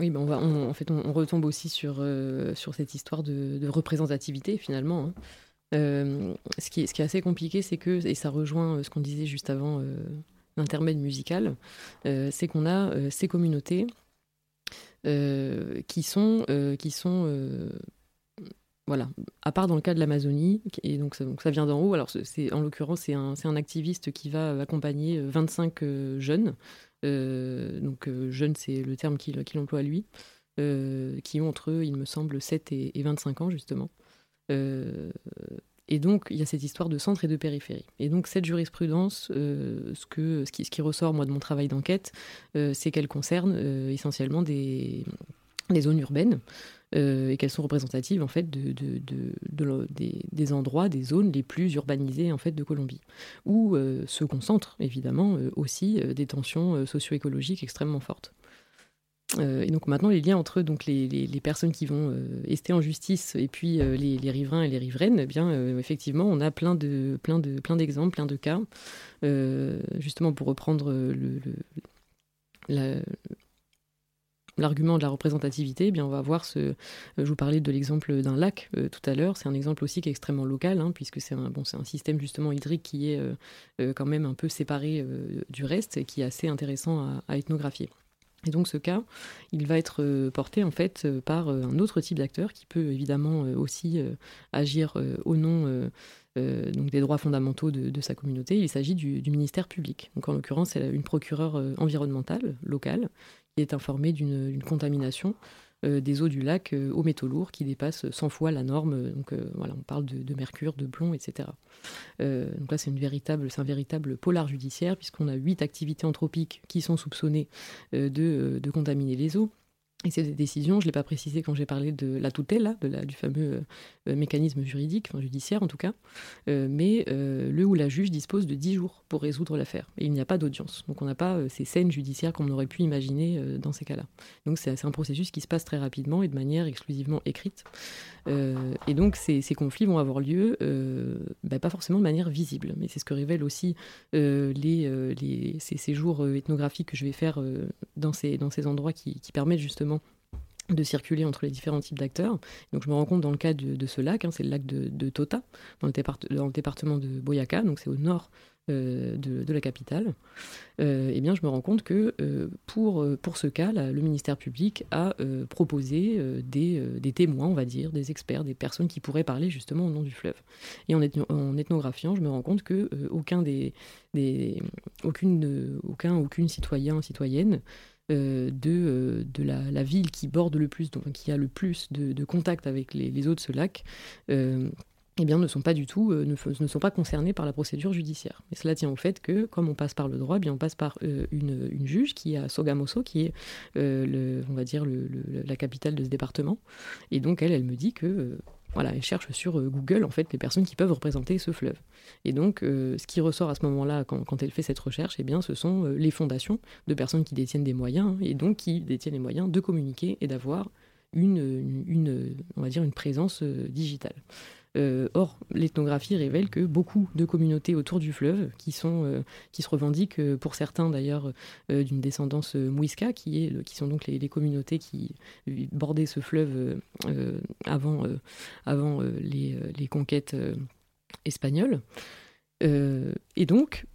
Oui, ben on va, en fait, on, retombe aussi sur, euh, sur cette histoire de, représentativité, finalement. hein. Euh, ce, qui est, assez compliqué, c'est que, et ça rejoint euh, ce qu'on disait juste avant l'intermède musical, c'est qu'on a ces communautés qui sont, qui sont voilà, à part dans le cas de l'Amazonie, et donc ça, donc vient d'en haut. Alors en l'occurrence c'est un, activiste qui va accompagner euh, 25 euh, jeunes. Euh, donc euh, jeunes c'est le terme qu'il emploie lui, qui ont entre eux, il me semble, 7 et, et 25 ans justement. Et donc, il y a cette histoire de centre et de périphérie. Et donc, cette jurisprudence, ce, qui, ressort, moi, de mon travail d'enquête, c'est qu'elle concerne essentiellement des zones urbaines euh, et qu'elles sont représentatives, en fait, de, des, endroits, des zones les plus urbanisées, en fait, de Colombie, où euh, se concentrent, évidemment, euh, aussi des tensions socio-écologiques extrêmement fortes. Et donc maintenant, les liens entre donc les, les- personnes qui vont ester en justice et puis les, les riverains et les riveraines, eh bien effectivement, on a plein de plein de plein d'exemples, plein de cas. Justement, pour reprendre le- la- l'argument de la représentativité, eh bien on va voir ce. euh, Je vous parlais de l'exemple d'un lac euh, tout à l'heure. C'est un exemple aussi qui est extrêmement local, hein, puisque c'est un bon, un système justement hydrique qui est euh, quand même un peu séparé du reste et qui est assez intéressant à- ethnographier. Et donc ce cas, il va être porté en fait par un autre type d'acteur qui peut évidemment aussi agir au nom donc des droits fondamentaux de, sa communauté. Il s'agit du, du ministère public. Donc en l'occurrence, c'est une procureure environnementale locale qui est informée d'une contamination euh, des eaux du lac euh, aux métaux lourds qui dépassent 100 fois la norme. Donc euh, voilà, on parle de, mercure, de plomb, etc. Donc là, c'est un véritable polar judiciaire puisqu'on a huit activités anthropiques qui sont soupçonnées de contaminer les eaux. Et ces décisions, je ne l'ai pas précisé quand j'ai parlé de la tutelle, de la, du fameux euh, mécanisme juridique, enfin judiciaire en tout cas, euh, mais euh, le ou la juge dispose de 10 jours pour résoudre l'affaire. Et il n'y a pas d'audience. Donc on n'a pas ces scènes judiciaires qu'on aurait pu imaginer dans ces cas-là. Donc c'est un processus qui se passe très rapidement et de manière exclusivement écrite. Et donc ces, conflits vont avoir lieu, bah, pas forcément de manière visible, mais c'est ce que révèlent aussi les, les, ces séjours ethnographiques que je vais faire dans, ces, dans ces endroits qui, qui permettent justement de circuler entre les différents types d'acteurs. Donc je me rends compte dans le cas de, ce lac, hein, c'est le lac de, Tota, dans le, département de Boyaca, donc c'est au nord euh, de, la capitale. Euh, eh bien, je me rends compte que euh, pour, pour ce cas, le ministère public a proposé des, des témoins, on va dire, des experts, des personnes qui pourraient parler justement au nom du fleuve. Et en, en ethnographiant, je me rends compte que aucun des, des aucune, aucun, citoyen, citoyenne de, euh, de la, ville qui borde le plus, donc qui a le plus de, contact avec les, eaux de ce lac, euh, eh bien, ne sont pas du tout, euh, ne, sont pas concernés par la procédure judiciaire. Et cela tient au fait que, comme on passe par le droit, eh bien, on passe par euh, une, une juge qui est à Sogamoso, qui est, euh, on va dire, le- la capitale de ce département. Et donc, elle, elle me dit que, euh, voilà, elle cherche sur euh, Google, en fait, les personnes qui peuvent représenter ce fleuve. Et donc, euh, ce qui ressort à ce moment-là, quand, elle fait cette recherche, eh bien, ce sont euh, les fondations de personnes qui détiennent des moyens, hein, et donc qui détiennent les moyens de communiquer et d'avoir une, une, on va dire, une présence digitale. Euh, or, l'ethnographie révèle que beaucoup de communautés autour du fleuve, qui, sont, euh, qui se revendiquent, euh, pour certains d'ailleurs, d'une descendance Muisca, qui, sont donc les, communautés qui bordaient ce fleuve avant, avant les, les conquêtes espagnoles. Et donc,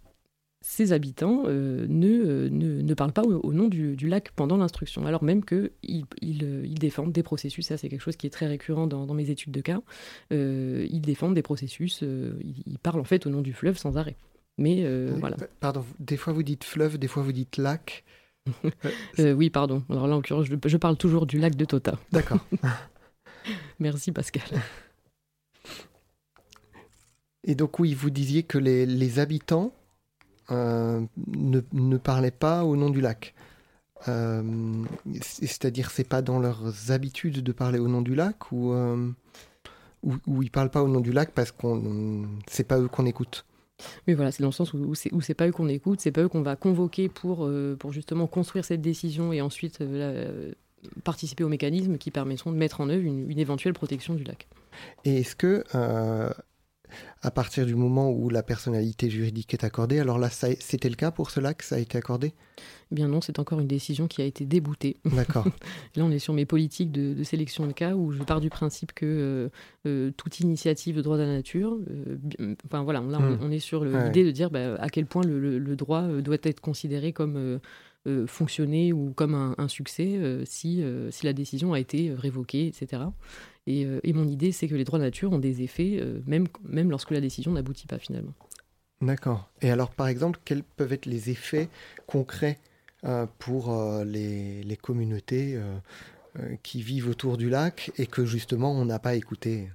ces habitants euh, ne, euh, ne, ne parlent pas au, au nom du, du lac pendant l'instruction, alors même qu'ils ils, ils, ils défendent des processus, ça c'est quelque chose qui est très récurrent dans, dans mes études de cas, euh, ils défendent des processus, euh, ils, ils parlent en fait au nom du fleuve sans arrêt. Mais euh, voilà. pa- Pardon, des fois vous dites fleuve, des fois vous dites lac. Euh, oui, pardon. Alors là, en l'occurrence, je, je parle toujours du lac de Tota. D'accord. Merci Pascal. Et donc oui, vous disiez que les, les habitants euh, ne, ne parlaient pas au nom du lac. Euh, c'est- C'est-à-dire, c'est pas dans leurs habitudes de parler au nom du lac ou, euh, ou, ou ils parlent pas au nom du lac parce qu'on c'est pas eux qu'on écoute. Mais voilà, c'est dans le sens où, où c'est où pas eux qu'on écoute, c'est pas eux qu'on va convoquer pour, euh, pour justement construire cette décision et ensuite participer aux mécanismes qui permettront de mettre en œuvre une, une éventuelle protection du lac. Et est-ce que à partir du moment où la personnalité juridique est accordée, alors là c'était le cas pour ce lac, ça a été accordé? Eh Bien non, c'est encore une décision qui a été déboutée. D'accord. Là, on est sur mes politiques de, de sélection de cas où je pars du principe que euh, euh, toute initiative de droit de la nature, euh, enfin voilà, là on, Hmm. on est sur Ouais. l'idée de dire bah, à quel point le, le- le droit doit être considéré comme euh, fonctionner ou comme un, un succès euh, si, euh, si la décision a été révoquée, etc. Et, et mon idée, c'est que les droits de nature ont des effets, même, même lorsque la décision n'aboutit pas finalement. D'accord. Et alors, par exemple, quels peuvent être les effets concrets pour les, les communautés qui vivent autour du lac et que justement on n'a pas écouté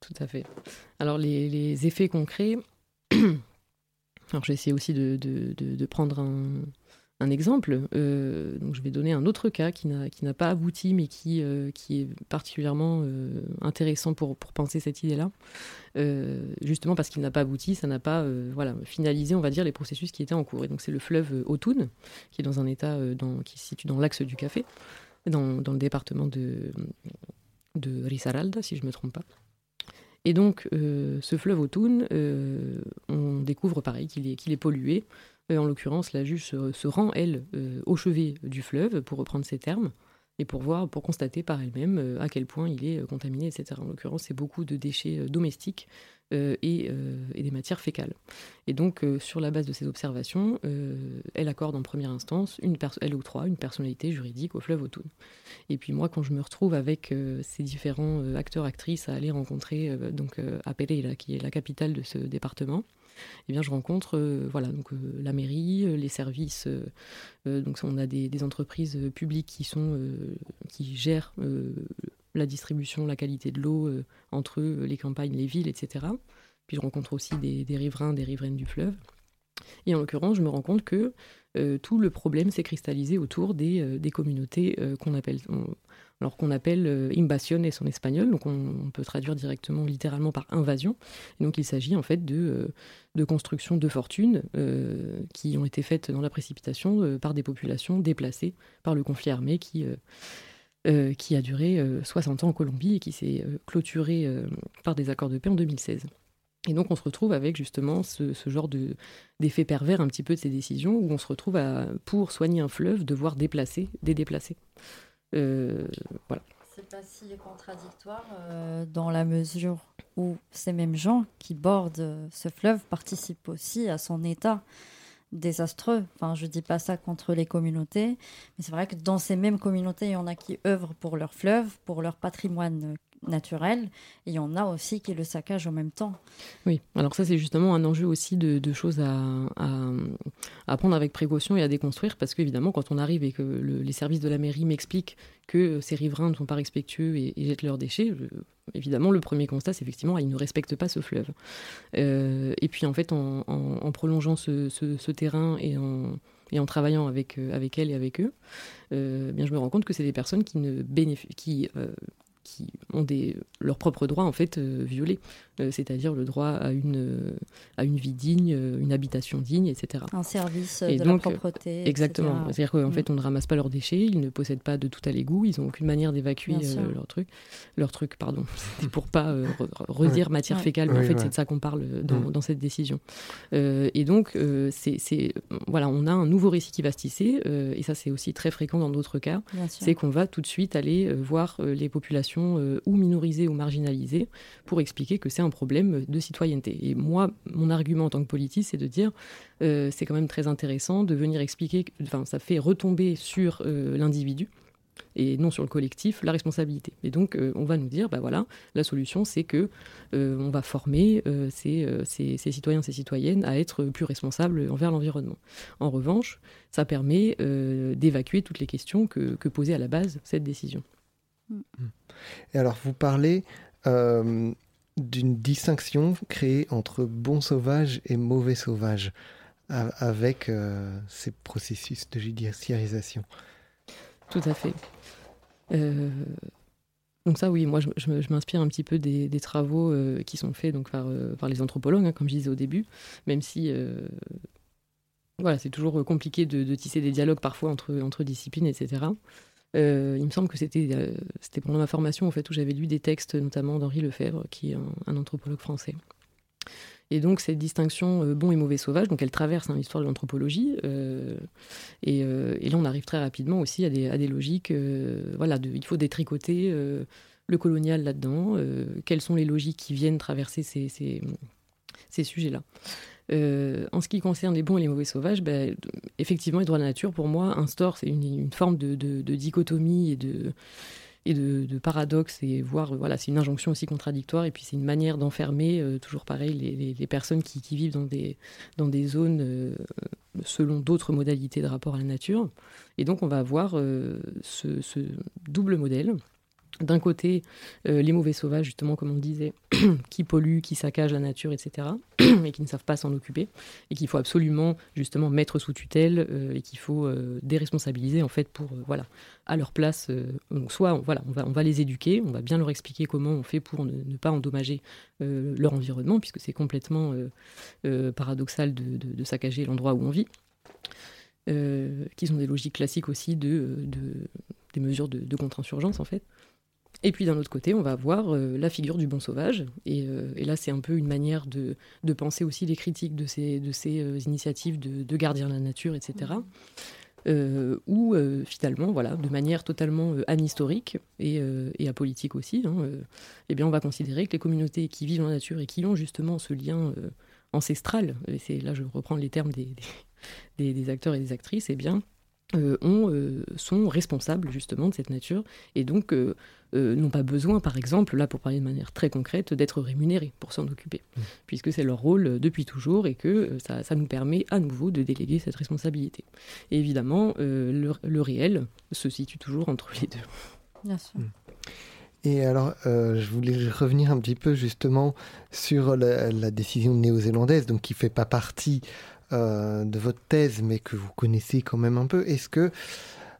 Tout à fait. Alors, les, les effets concrets. Alors, j'ai essayé aussi de, de- de- de prendre un, un exemple. Euh, donc, je vais donner un autre cas qui n'a pas abouti, mais qui, euh, est particulièrement euh, intéressant pour, penser cette idée-là. Justement parce qu'il n'a pas abouti, ça n'a pas voilà, finalisé, on va dire, les processus qui étaient en cours. Et donc, c'est le fleuve Autun, qui est dans un état qui se situe dans l'axe du Café, dans, le département de, de Risaralda, si je ne me trompe pas. Et donc, ce fleuve Autun, on découvre pareil qu'il est pollué. Euh, en l'occurrence, la juge se, rend, elle, euh, au chevet du fleuve, pour reprendre ses termes, et pour voir, pour constater par elle-même euh, à quel point il est contaminé, etc. En l'occurrence, c'est beaucoup de déchets domestiques et, des matières fécales. Et donc, sur la base de ces observations, elle accorde en première instance, une elle octroie une personnalité juridique au fleuve Autun. Et puis moi, quand je me retrouve avec ces différents acteurs, actrices à aller rencontrer donc à Pereira, qui est la capitale de ce département, eh bien, je rencontre euh, voilà, donc, euh, la mairie, euh, les services. donc, on a des, entreprises publiques qui, sont, qui gèrent la distribution, la qualité de l'eau entre eux, les campagnes, les villes, etc. Puis je rencontre aussi des, riverains, des riveraines du fleuve. Et en l'occurrence, je me rends compte que tout le problème s'est cristallisé autour des, des communautés qu'on appelle, alors qu'on appelle euh, invasiones en espagnol, donc on, peut traduire directement, littéralement par invasion. Et donc il s'agit en fait de, euh, constructions de fortunes euh, qui ont été faites dans la précipitation euh, par des populations déplacées par le conflit armé qui, a duré euh, 60 ans en Colombie et qui s'est clôturé par des accords de paix en 2016. Et donc on se retrouve avec justement ce, ce genre de, d'effet pervers un petit peu de ces décisions où on se retrouve à, pour soigner un fleuve, devoir déplacer des déplacés. Euh. C'est pas si contradictoire euh, dans la mesure où ces mêmes gens qui bordent ce fleuve participent aussi à son état désastreux. Enfin, je dis pas ça contre les communautés, mais c'est vrai que dans ces mêmes communautés, il y en a qui œuvrent pour leur fleuve, pour leur patrimoine naturel, il y en a aussi qui le saccagent en même temps. Oui, alors ça c'est justement un enjeu aussi de, choses à, prendre avec précaution et à déconstruire, parce qu'évidemment quand on arrive et que le, les services de la mairie m'expliquent que ces riverains ne sont pas respectueux et, et jettent leurs déchets, évidemment le premier constat c'est effectivement ils ne respectent pas ce fleuve. Euh, et puis en fait en, en, prolongeant ce, terrain et en, travaillant avec, euh, avec elles et avec eux, euh, bien je me rends compte que c'est des personnes qui ne bénéficient, qui euh, qui ont leurs propres droits en fait euh, violés, c'est-à-dire le droit à une, euh, à une vie digne, une habitation digne, etc. Un service et de donc, la propreté. Exactement. C'est-à-dire qu'en mm. fait on ne ramasse pas leurs déchets, ils ne possèdent pas de tout à l'égout, ils n'ont aucune manière d'évacuer leur truc, leur truc, pardon, pour pas redire ouais. matière fécale, mais oui, en fait ouais. c'est de ça qu'on parle dans, mm. dans, cette décision. et donc c'est voilà, on a un nouveau récit qui va se tisser, et ça c'est aussi très fréquent dans d'autres cas, c'est qu'on va tout de suite aller voir les populations euh, ou minorisées ou marginalisées pour expliquer que c'est un problème de citoyenneté. Et moi, mon argument en tant que politiste, c'est de dire euh, c'est quand même très intéressant de venir expliquer, enfin, ça fait retomber sur euh, l'individu et non sur le collectif la responsabilité. Et donc euh, on va nous dire bah voilà, la solution c'est que euh, on va former ces, ces, ces, citoyens ces citoyennes à être plus responsables envers l'environnement. En revanche, ça permet d'évacuer toutes les questions que, que posait à la base cette décision. Et alors, vous parlez d'une distinction créée entre bon sauvage et mauvais sauvage avec euh, ces processus de judiciarisation. Tout à fait. Euh, donc ça, oui, moi, je, m'inspire un petit peu des, travaux euh, qui sont faits donc, par, les anthropologues, hein, comme je disais au début, même si voilà, c'est toujours compliqué de, tisser des dialogues parfois entre disciplines, etc. Euh, il me semble que c'était euh, pendant ma formation en fait, où j'avais lu des textes, notamment d'Henri Lefebvre, qui est un, anthropologue français. Et donc cette distinction euh, bon et mauvais sauvage, donc elle traverse hein, l'histoire de l'anthropologie. Et, là, on arrive très rapidement aussi à des, logiques. Voilà, il faut détricoter le colonial là-dedans. quelles sont les logiques qui viennent traverser ces sujets-là euh, en ce qui concerne les bons et les mauvais sauvages, ben, effectivement, les droits de la nature, pour moi, instaurent une, une forme de, dichotomie et de, et de, paradoxe, et voire, voilà, c'est une injonction aussi contradictoire, et puis c'est une manière d'enfermer, euh, toujours pareil, les, les, personnes qui, vivent dans des, dans des zones euh, selon d'autres modalités de rapport à la nature. Et donc, on va avoir ce double modèle d'un côté euh, les mauvais sauvages, justement, comme on disait, qui polluent, qui saccagent la nature, etc., et qui ne savent pas s'en occuper, et qu'il faut absolument, justement, mettre sous tutelle, euh, et qu'il faut euh, déresponsabiliser, en fait, pour, voilà, à leur place. soit, on, voilà, on va, les éduquer, on va bien leur expliquer comment on fait pour ne, pas endommager leur environnement, puisque c'est complètement paradoxal de, saccager l'endroit où on vit. Qui sont des logiques classiques aussi de, de des mesures de contre-insurgence, en fait. Et puis d'un autre côté, on va voir euh, la figure du bon sauvage. Et, euh, et là, c'est un peu une manière de, de, penser aussi les critiques de ces, de ces euh, initiatives de, de gardiens de la nature, etc. Euh, où euh, finalement, voilà, de manière totalement anhistorique et, et apolitique aussi, hein, eh bien, on va considérer que les communautés qui vivent dans la nature et qui ont justement ce lien ancestral, et c'est là je reprends les termes des, des, des, acteurs et des actrices, eh bien, euh, ont, euh, sont responsables justement de cette nature et donc euh, euh, n'ont pas besoin, par exemple, là pour parler de manière très concrète, d'être rémunérés pour s'en occuper, mmh. puisque c'est leur rôle depuis toujours et que ça, ça, nous permet à nouveau de déléguer cette responsabilité. Et évidemment, le, le, réel se situe toujours entre les deux. Bien sûr. Mmh. Et alors, euh, je voulais revenir un petit peu justement sur la, la décision néo-zélandaise, donc qui fait pas partie euh, de votre thèse, mais que vous connaissez quand même un peu. Est-ce que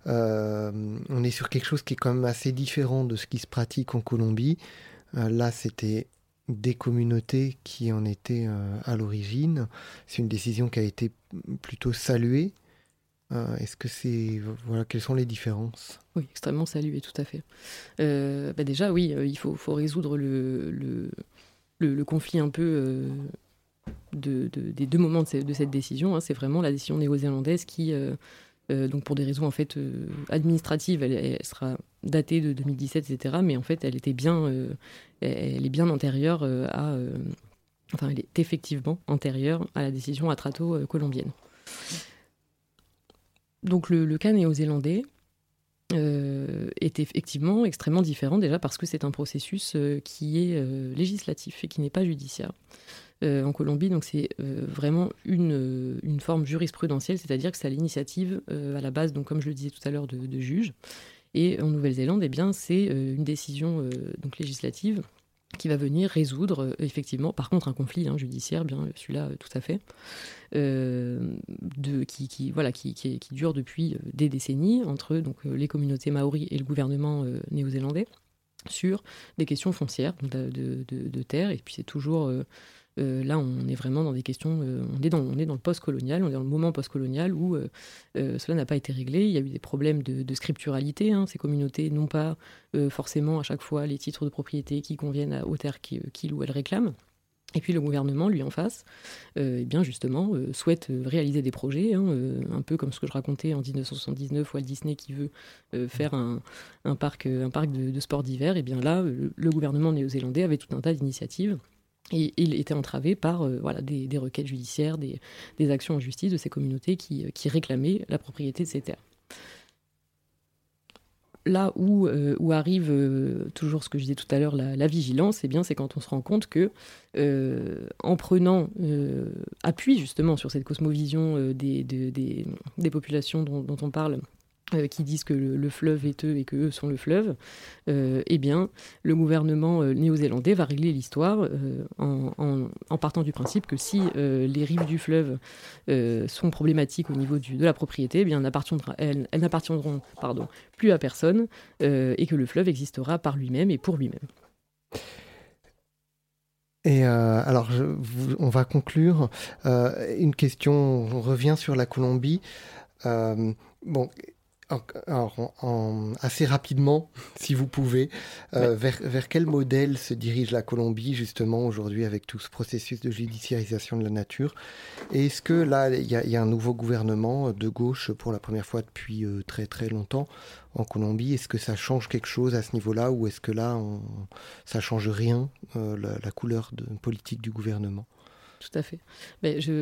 euh, on est sur quelque chose qui est quand même assez différent de ce qui se pratique en Colombie? Euh, Là, c'était des communautés qui en étaient à l'origine. C'est une décision qui a été plutôt saluée. Est-ce que c'est voilà quelles sont les différences? Oui, extrêmement salué, tout à fait. Bah déjà, oui, il faut, faut résoudre le, le, conflit un peu de, de, des deux moments de, ce, de cette décision. Hein. C'est vraiment la décision néo-zélandaise qui, euh, euh, donc pour des raisons en fait administratives, elle, sera datée de 2017, etc. Mais en fait, elle était bien, elle, est bien antérieure à, enfin, elle est effectivement antérieure à la décision Atrato colombienne. Donc le, le cas néo-zélandais, euh, est effectivement extrêmement différent déjà parce que c'est un processus euh, qui est euh, législatif et qui n'est pas judiciaire. Euh, en Colombie, donc c'est euh, vraiment une, euh, une forme jurisprudentielle, c'est-à-dire que c'est à l'initiative à la base, donc comme je le disais tout à l'heure, de, juges. Et en Nouvelle-Zélande, eh bien, c'est une décision donc législative qui va venir résoudre effectivement, par contre, un conflit hein, judiciaire, bien celui-là, tout à fait, qui, voilà, qui, dure depuis des décennies entre donc, les communautés maoris et le gouvernement néo-zélandais sur des questions foncières de, terre. Et puis c'est toujours euh, là, on est vraiment dans des questions. euh, on, est dans, le post-colonial, on est dans le moment post-colonial où euh, cela n'a pas été réglé. Il y a eu des problèmes de, scripturalité. hein. Ces communautés n'ont pas forcément à chaque fois les titres de propriété qui conviennent à- aux terres qui- qu'il ou elle réclame. Et puis le gouvernement, lui en face, eh bien justement, souhaite réaliser des projets, hein, un peu comme ce que je racontais en 1979, Walt Disney qui veut faire un, parc, un parc de, de sport d'hiver. Et bien là, le gouvernement néo-zélandais avait tout un tas d'initiatives. Il était entravé par euh, voilà, des, des requêtes judiciaires, des, des actions en justice de ces communautés qui, euh, qui réclamaient la propriété de ces terres. Là où, euh, où arrive toujours ce que je disais tout à l'heure, la, la vigilance, eh c'est quand on se rend compte que, en prenant appui justement sur cette cosmovision des, de- des, populations dont on parle, euh, qui disent que le, le fleuve est eux et que eux sont le fleuve, euh, eh bien, le gouvernement euh, néo-zélandais va régler l'histoire en, partant du principe que si les rives du fleuve sont problématiques au niveau de la propriété, eh bien, elles n'appartiendront, plus à personne et que le fleuve existera par lui-même et pour lui-même. Et alors, on va conclure. Une question, on revient sur la Colombie. Bon, alors, en- assez rapidement, si vous pouvez, euh, vers, vers quel modèle se dirige la Colombie justement aujourd'hui avec tout ce processus de judiciarisation de la nature? Et est-ce que là, il y, a- il y a un nouveau gouvernement de gauche pour la première fois depuis euh, très très longtemps en Colombie? Est-ce que ça change quelque chose à ce niveau-là ou est-ce que là, on, ça change rien, euh, la, la couleur de, politique du gouvernement? Tout à fait.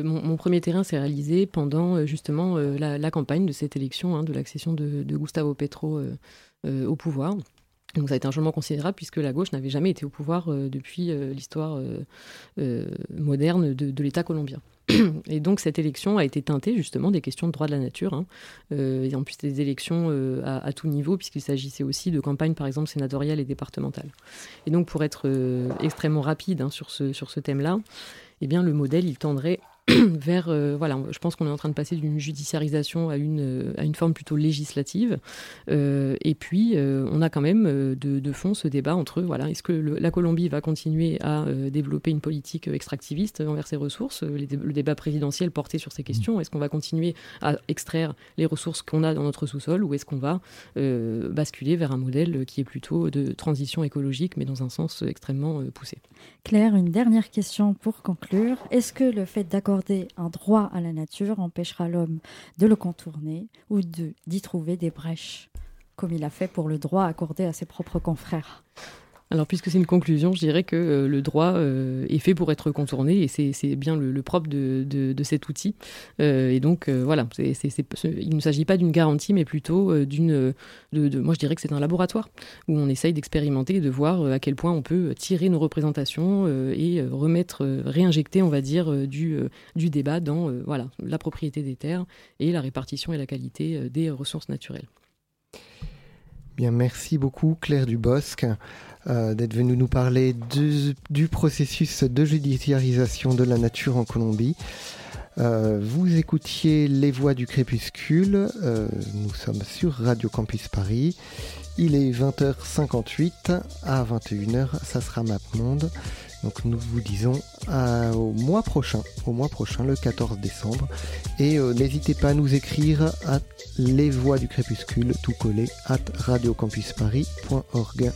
Mon, premier terrain s'est réalisé pendant euh, justement euh, la, campagne de cette élection, hein, de l'accession de, Gustavo Petro euh, au pouvoir. Donc ça a été un changement considérable puisque la gauche n'avait jamais été au pouvoir depuis l'histoire moderne de, l'État colombien. Et donc cette élection a été teintée justement des questions de droit de la nature. hein. Et en plus des élections à, tout niveau puisqu'il s'agissait aussi de campagnes par exemple sénatoriales et départementales. Et donc pour être extrêmement rapide hein, sur ce, sur ce thème-là, eh bien le modèle il tendrait vers euh, voilà je pense qu'on est en train de passer d'une judiciarisation à une euh, à une forme plutôt législative Euh, et puis on a quand même de, de fond ce débat entre voilà est-ce que la Colombie va continuer à développer une politique extractiviste envers ses ressources le débat présidentiel portait sur ces questions est-ce qu'on va continuer à extraire les ressources qu'on a dans notre sous-sol ou est-ce qu'on va basculer vers un modèle qui est plutôt de transition écologique mais dans un sens extrêmement poussé? Claire, une dernière question pour conclure. Est-ce que le fait d'accorder un droit à la nature empêchera l'homme de le contourner ou d'y trouver des brèches, comme il a fait pour le droit accordé à ses propres confrères Alors, puisque c'est une conclusion, je dirais que euh, le droit euh, est fait pour être contourné et c'est bien le, propre de, cet outil. Euh, et donc, voilà, il ne s'agit pas d'une garantie, mais plutôt d'une. De, moi, je dirais que c'est un laboratoire où on essaye d'expérimenter et de voir à quel point on peut tirer nos représentations et remettre, réinjecter, on va dire, du, du débat dans voilà, la propriété des terres et la répartition et la qualité des ressources naturelles. Bien, merci beaucoup Claire Dubosc euh, d'être venue nous parler du, processus de judiciarisation de la nature en Colombie. Euh, vous écoutiez Les Voix du Crépuscule, euh, nous sommes sur Radio Campus Paris. Il est 20h58 à 21h, ça sera MapMonde. Donc nous vous disons à- au mois prochain, au mois prochain, le 14 décembre. Et euh, n'hésitez pas à nous écrire à les voix du crépuscule tout collé at radiocampusparis.org.